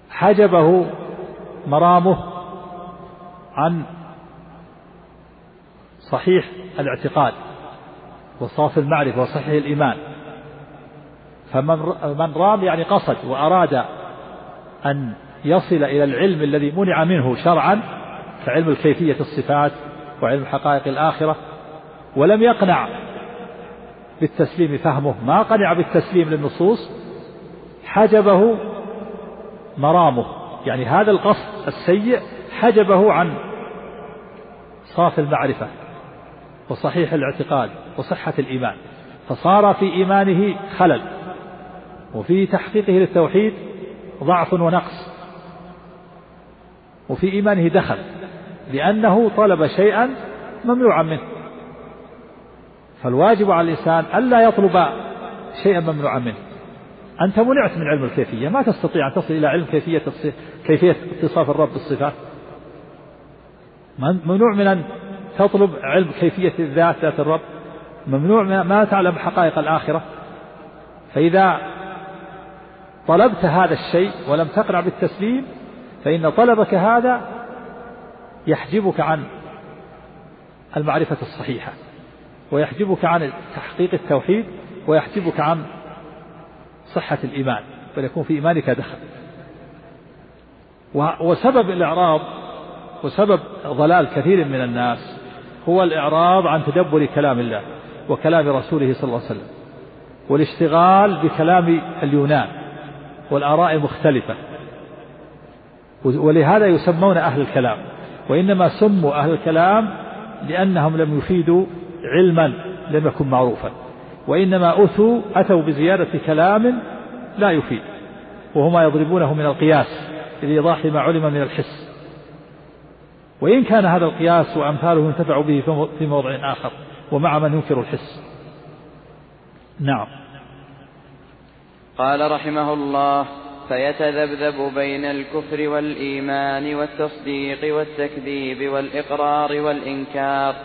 حجبه مرامه عن صحيح الاعتقاد وصاف المعرفة وصحيح الإيمان. فمن من رام يعني قصد وأراد أن يصل إلى العلم الذي منع منه شرعا كعلم الكيفية الصفات وعلم حقائق الآخرة ولم يقنع بالتسليم فهمه. ما قنع بالتسليم للنصوص حجبه مرامه. يعني هذا القصد السيء حجبه عن صاف المعرفة وصحيح الاعتقاد وصحة الإيمان. فصار في إيمانه خلل وفي تحقيقه للتوحيد ضعف ونقص. وفي إيمانه دخل لأنه طلب شيئا ممنوعا منه. فالواجب على الإنسان ألا يطلب شيئا ممنوعا منه. أنت منعت من علم الكيفية. ما تستطيع أن تصل إلى علم كيفية كيفية اتصاف الرب بالصفات. ممنوع من أن تطلب علم كيفية الذات ذات الرب. ممنوع ما تعلم حقائق الآخرة. فإذا طلبت هذا الشيء ولم تقنع بالتسليم فإن طلبك هذا يحجبك عن المعرفة الصحيحة ويحجبك عن تحقيق التوحيد ويحجبك عن صحة الإيمان بل يكون في إيمانك دخل. وسبب الإعراض وسبب ضلال كثير من الناس هو الإعراض عن تدبر كلام الله وكلام رسوله صلى الله عليه وسلم والاشتغال بكلام اليونان والآراء المختلفة ولهذا يسمون أهل الكلام. وإنما سموا أهل الكلام لأنهم لم يفيدوا علما لم يكن معروفا. وإنما أتوا أتوا بزيادة كلام لا يفيد. وهو ما يضربونه من القياس لإيضاح ما علم من الحس. وإن كان هذا القياس وأمثاله ينتفع به في موضع آخر ومع من ينكر الحس. نعم. قال رحمه الله فيتذبذب بين الكفر والإيمان والتصديق والتكذيب والإقرار والإنكار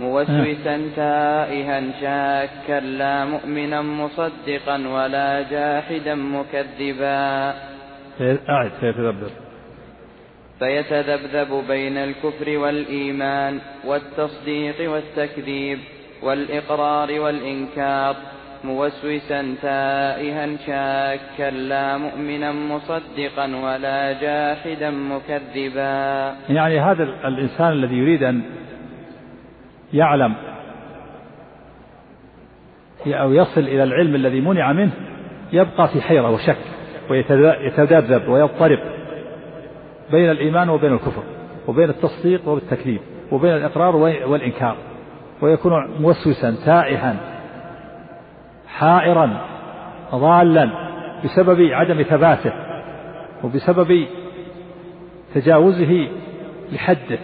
موسوسا تائها شاكا لا مؤمنا مصدقا ولا جاحدا مكذبا. أعد فيتذبذب فيتذبذب بين الكفر والإيمان والتصديق والتكذيب والإقرار والإنكار موسوسا تائها شاكا لا مؤمنا مصدقا ولا جاحدا مكذبا. يعني هذا الإنسان الذي يريد أن يعلم أو يصل إلى العلم الذي منع منه يبقى في حيرة وشك ويتذبذب ويضطرب بين الإيمان وبين الكفر وبين التصديق والتكذيب وبين الإقرار والإنكار ويكون موسوسا تائها. حائرا ضالا بسبب عدم ثباته وبسبب تجاوزه لحده.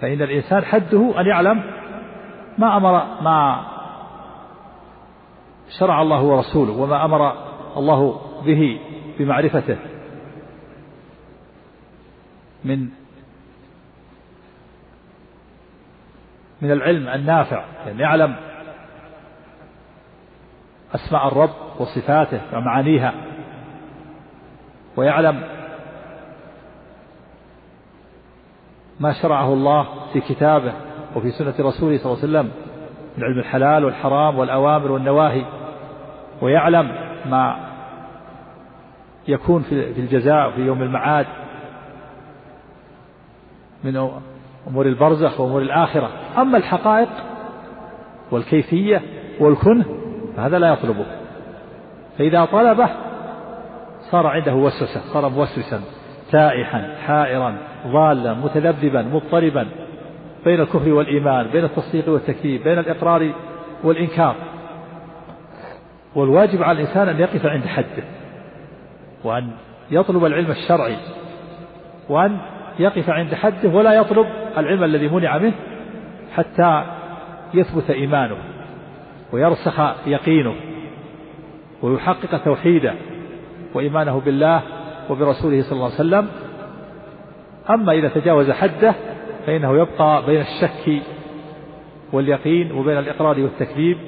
فإن الإنسان حده أن يعلم ما أمر ما شرع الله ورسوله وما أمر الله به بمعرفته من من العلم النافع يعني يعلم أسماء الرب وصفاته ومعانيها. ويعلم ما شرعه الله في كتابه وفي سنة رسوله صلى الله عليه وسلم من علم الحلال والحرام والأوامر والنواهي. ويعلم ما يكون في الجزاء في يوم المعاد من أمور البرزخ وأمور الآخرة. أما الحقائق والكيفية والكنه فهذا لا يطلبه. فإذا طلبه صار عنده وسوسة صار موسوسا تائحا حائرا ضالا متذبذبا مضطربا بين الكفر والإيمان بين التصديق والتكذيب بين الإقرار والإنكار. والواجب على الإنسان أن يقف عند حده وأن يطلب العلم الشرعي وأن يقف عند حده ولا يطلب العلم الذي منع منه حتى يثبت إيمانه. ويرسخ يقينه ويحقق توحيده وإيمانه بالله وبرسوله صلى الله عليه وسلم. أما إذا تجاوز حده فإنه يبقى بين الشك واليقين وبين الإقرار والتكذيب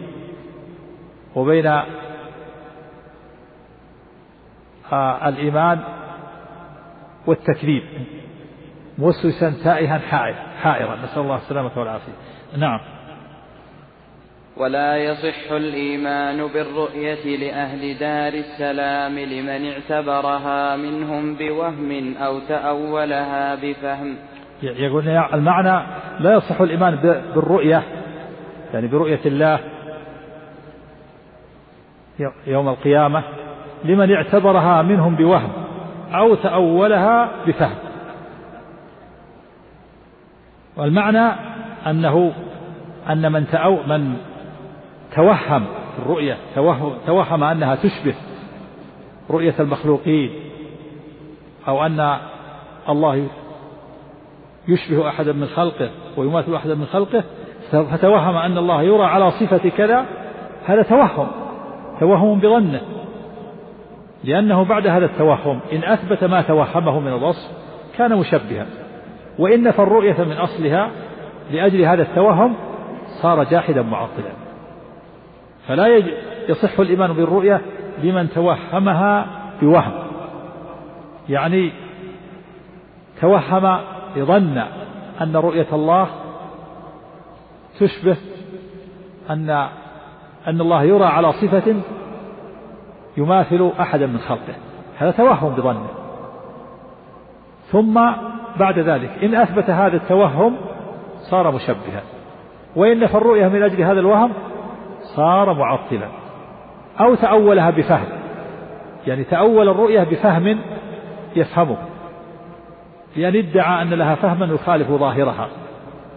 وبين آه، الإيمان والتكذيب. موسوسا تائها حائرا. نسأل الله السلامة والعافية. نعم. ولا يصح الإيمان بالرؤية لأهل دار السلام لمن اعتبرها منهم بوهم أو تأولها بفهم. يقول المعنى لا يصح الإيمان بالرؤية يعني برؤية الله يوم القيامة لمن اعتبرها منهم بوهم أو تأولها بفهم. والمعنى أنه أن من تأو من توهم الرؤية توهم, توهم أنها تشبه رؤية المخلوقين أو أن الله يشبه أحدا من خلقه ويماثل أحدا من خلقه فتوهم أن الله يرى على صفة كذا هذا توهم توهم بظنه لأنه بعد هذا التوهم إن أثبت ما توهمه من الوصف كان مشبها وإن نفى الرؤية من أصلها لأجل هذا التوهم صار جاحدا معطلا. فلا يصح الإيمان بالرؤية لمن توهمها بوهم. يعني توهم ظن أن رؤية الله تشبه أن أن الله يرى على صفة يماثل أحدا من خلقه. هذا توهم بظنه ثم بعد ذلك إن أثبت هذا التوهم صار مشبها. وإن نفى الرؤية من أجل هذا الوهم صار معطلا أو تأولها بفهم يعني تأول الرؤية بفهم يفهمه لأن ادعى أن لها فهما يخالف ظاهرها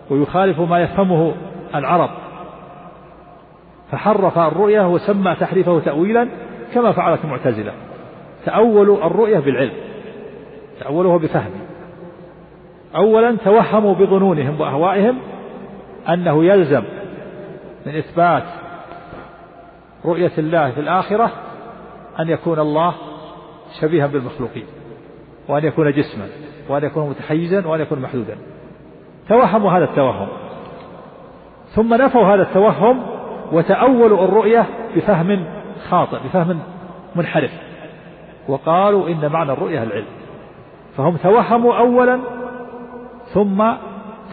ويخالف ما يفهمه العرب. فحرف الرؤية وسمى تحريفه تأويلا كما فعلت المعتزلة. تأولوا الرؤية بالعلم تأولوها بفهم. أولا توهموا بظنونهم وأهوائهم أنه يلزم من إثبات رؤية الله في الآخرة أن يكون الله شبيها بالمخلوقين وأن يكون جسما وأن يكون متحيزا وأن يكون محدودا. توهموا هذا التوهم. ثم نفوا هذا التوهم وتأولوا الرؤية بفهم خاطئ بفهم منحرف. وقالوا إن معنى الرؤية العلم. فهم توهموا أولا ثم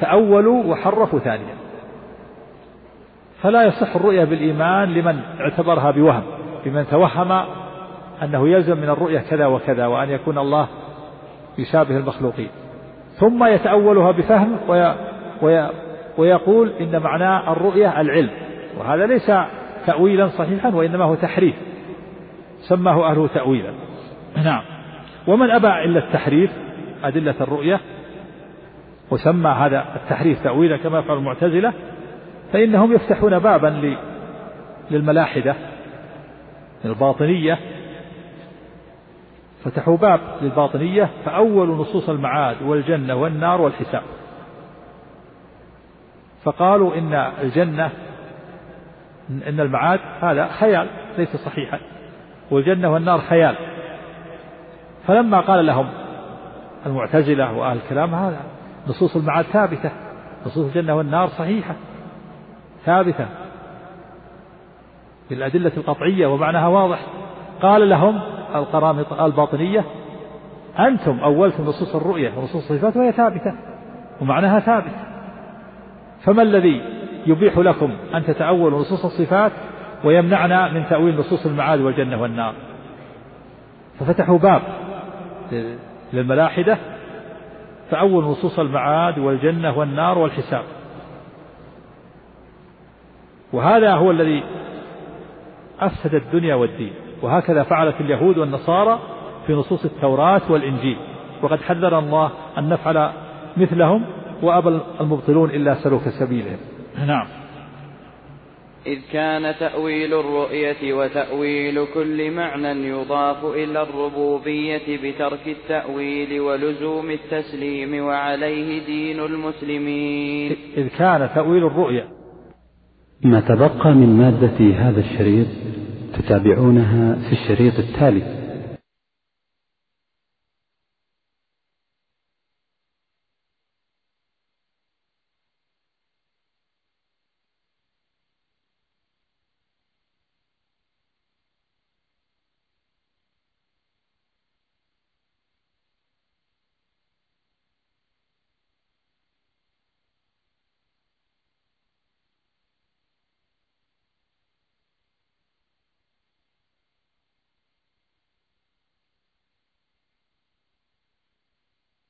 تأولوا وحرفوا ثانيا. فلا يصح الرؤية بالإيمان لمن اعتبرها بوهم بمن توهم أنه يلزم من الرؤية كذا وكذا وأن يكون الله يشابه المخلوقين. ثم يتأولها بفهم وي وي ويقول إن معنى الرؤية العلم وهذا ليس تأويلا صحيحا وإنما هو تحريف سماه أهله تأويلا. نعم. ومن أبى إلا التحريف أدلة الرؤية وسمى هذا التحريف تأويلا كما يفعل المعتزلة فإنهم يفتحون بابا للملاحدة الباطنية. فتحوا باب للباطنية فأول نصوص المعاد والجنة والنار والحساب. فقالوا إن الجنة إن المعاد هذا خيال ليس صحيحا والجنة والنار خيال. فلما قال لهم المعتزلة وأهل الكلام هذا نصوص المعاد ثابتة نصوص الجنة والنار صحيحة. ثابتة بالأدلة القطعية ومعناها واضح. قال لهم القرامطة الباطنية أنتم أولتم نصوص الرؤية ونصوص الصفات وهي ثابتة ومعناها ثابت. فما الذي يبيح لكم أن تتأولوا نصوص الصفات ويمنعنا من تأويل نصوص المعاد والجنة والنار؟ ففتحوا باب للملاحدة تأول نصوص المعاد والجنة والنار والحساب. وهذا هو الذي أفسد الدنيا والدين. وهكذا فعلت اليهود والنصارى في نصوص التوراة والإنجيل. وقد حذر الله أن نفعل مثلهم وأبى المبطلون إلا سلوك سبيلهم. نعم. إذ كان تأويل الرؤية وتأويل كل معنى يضاف إلى الربوبية بترك التأويل ولزوم التسليم وعليه دين المسلمين. إذ كان تأويل الرؤية ما تبقى من مادة هذا الشريط تتابعونها في الشريط التالي.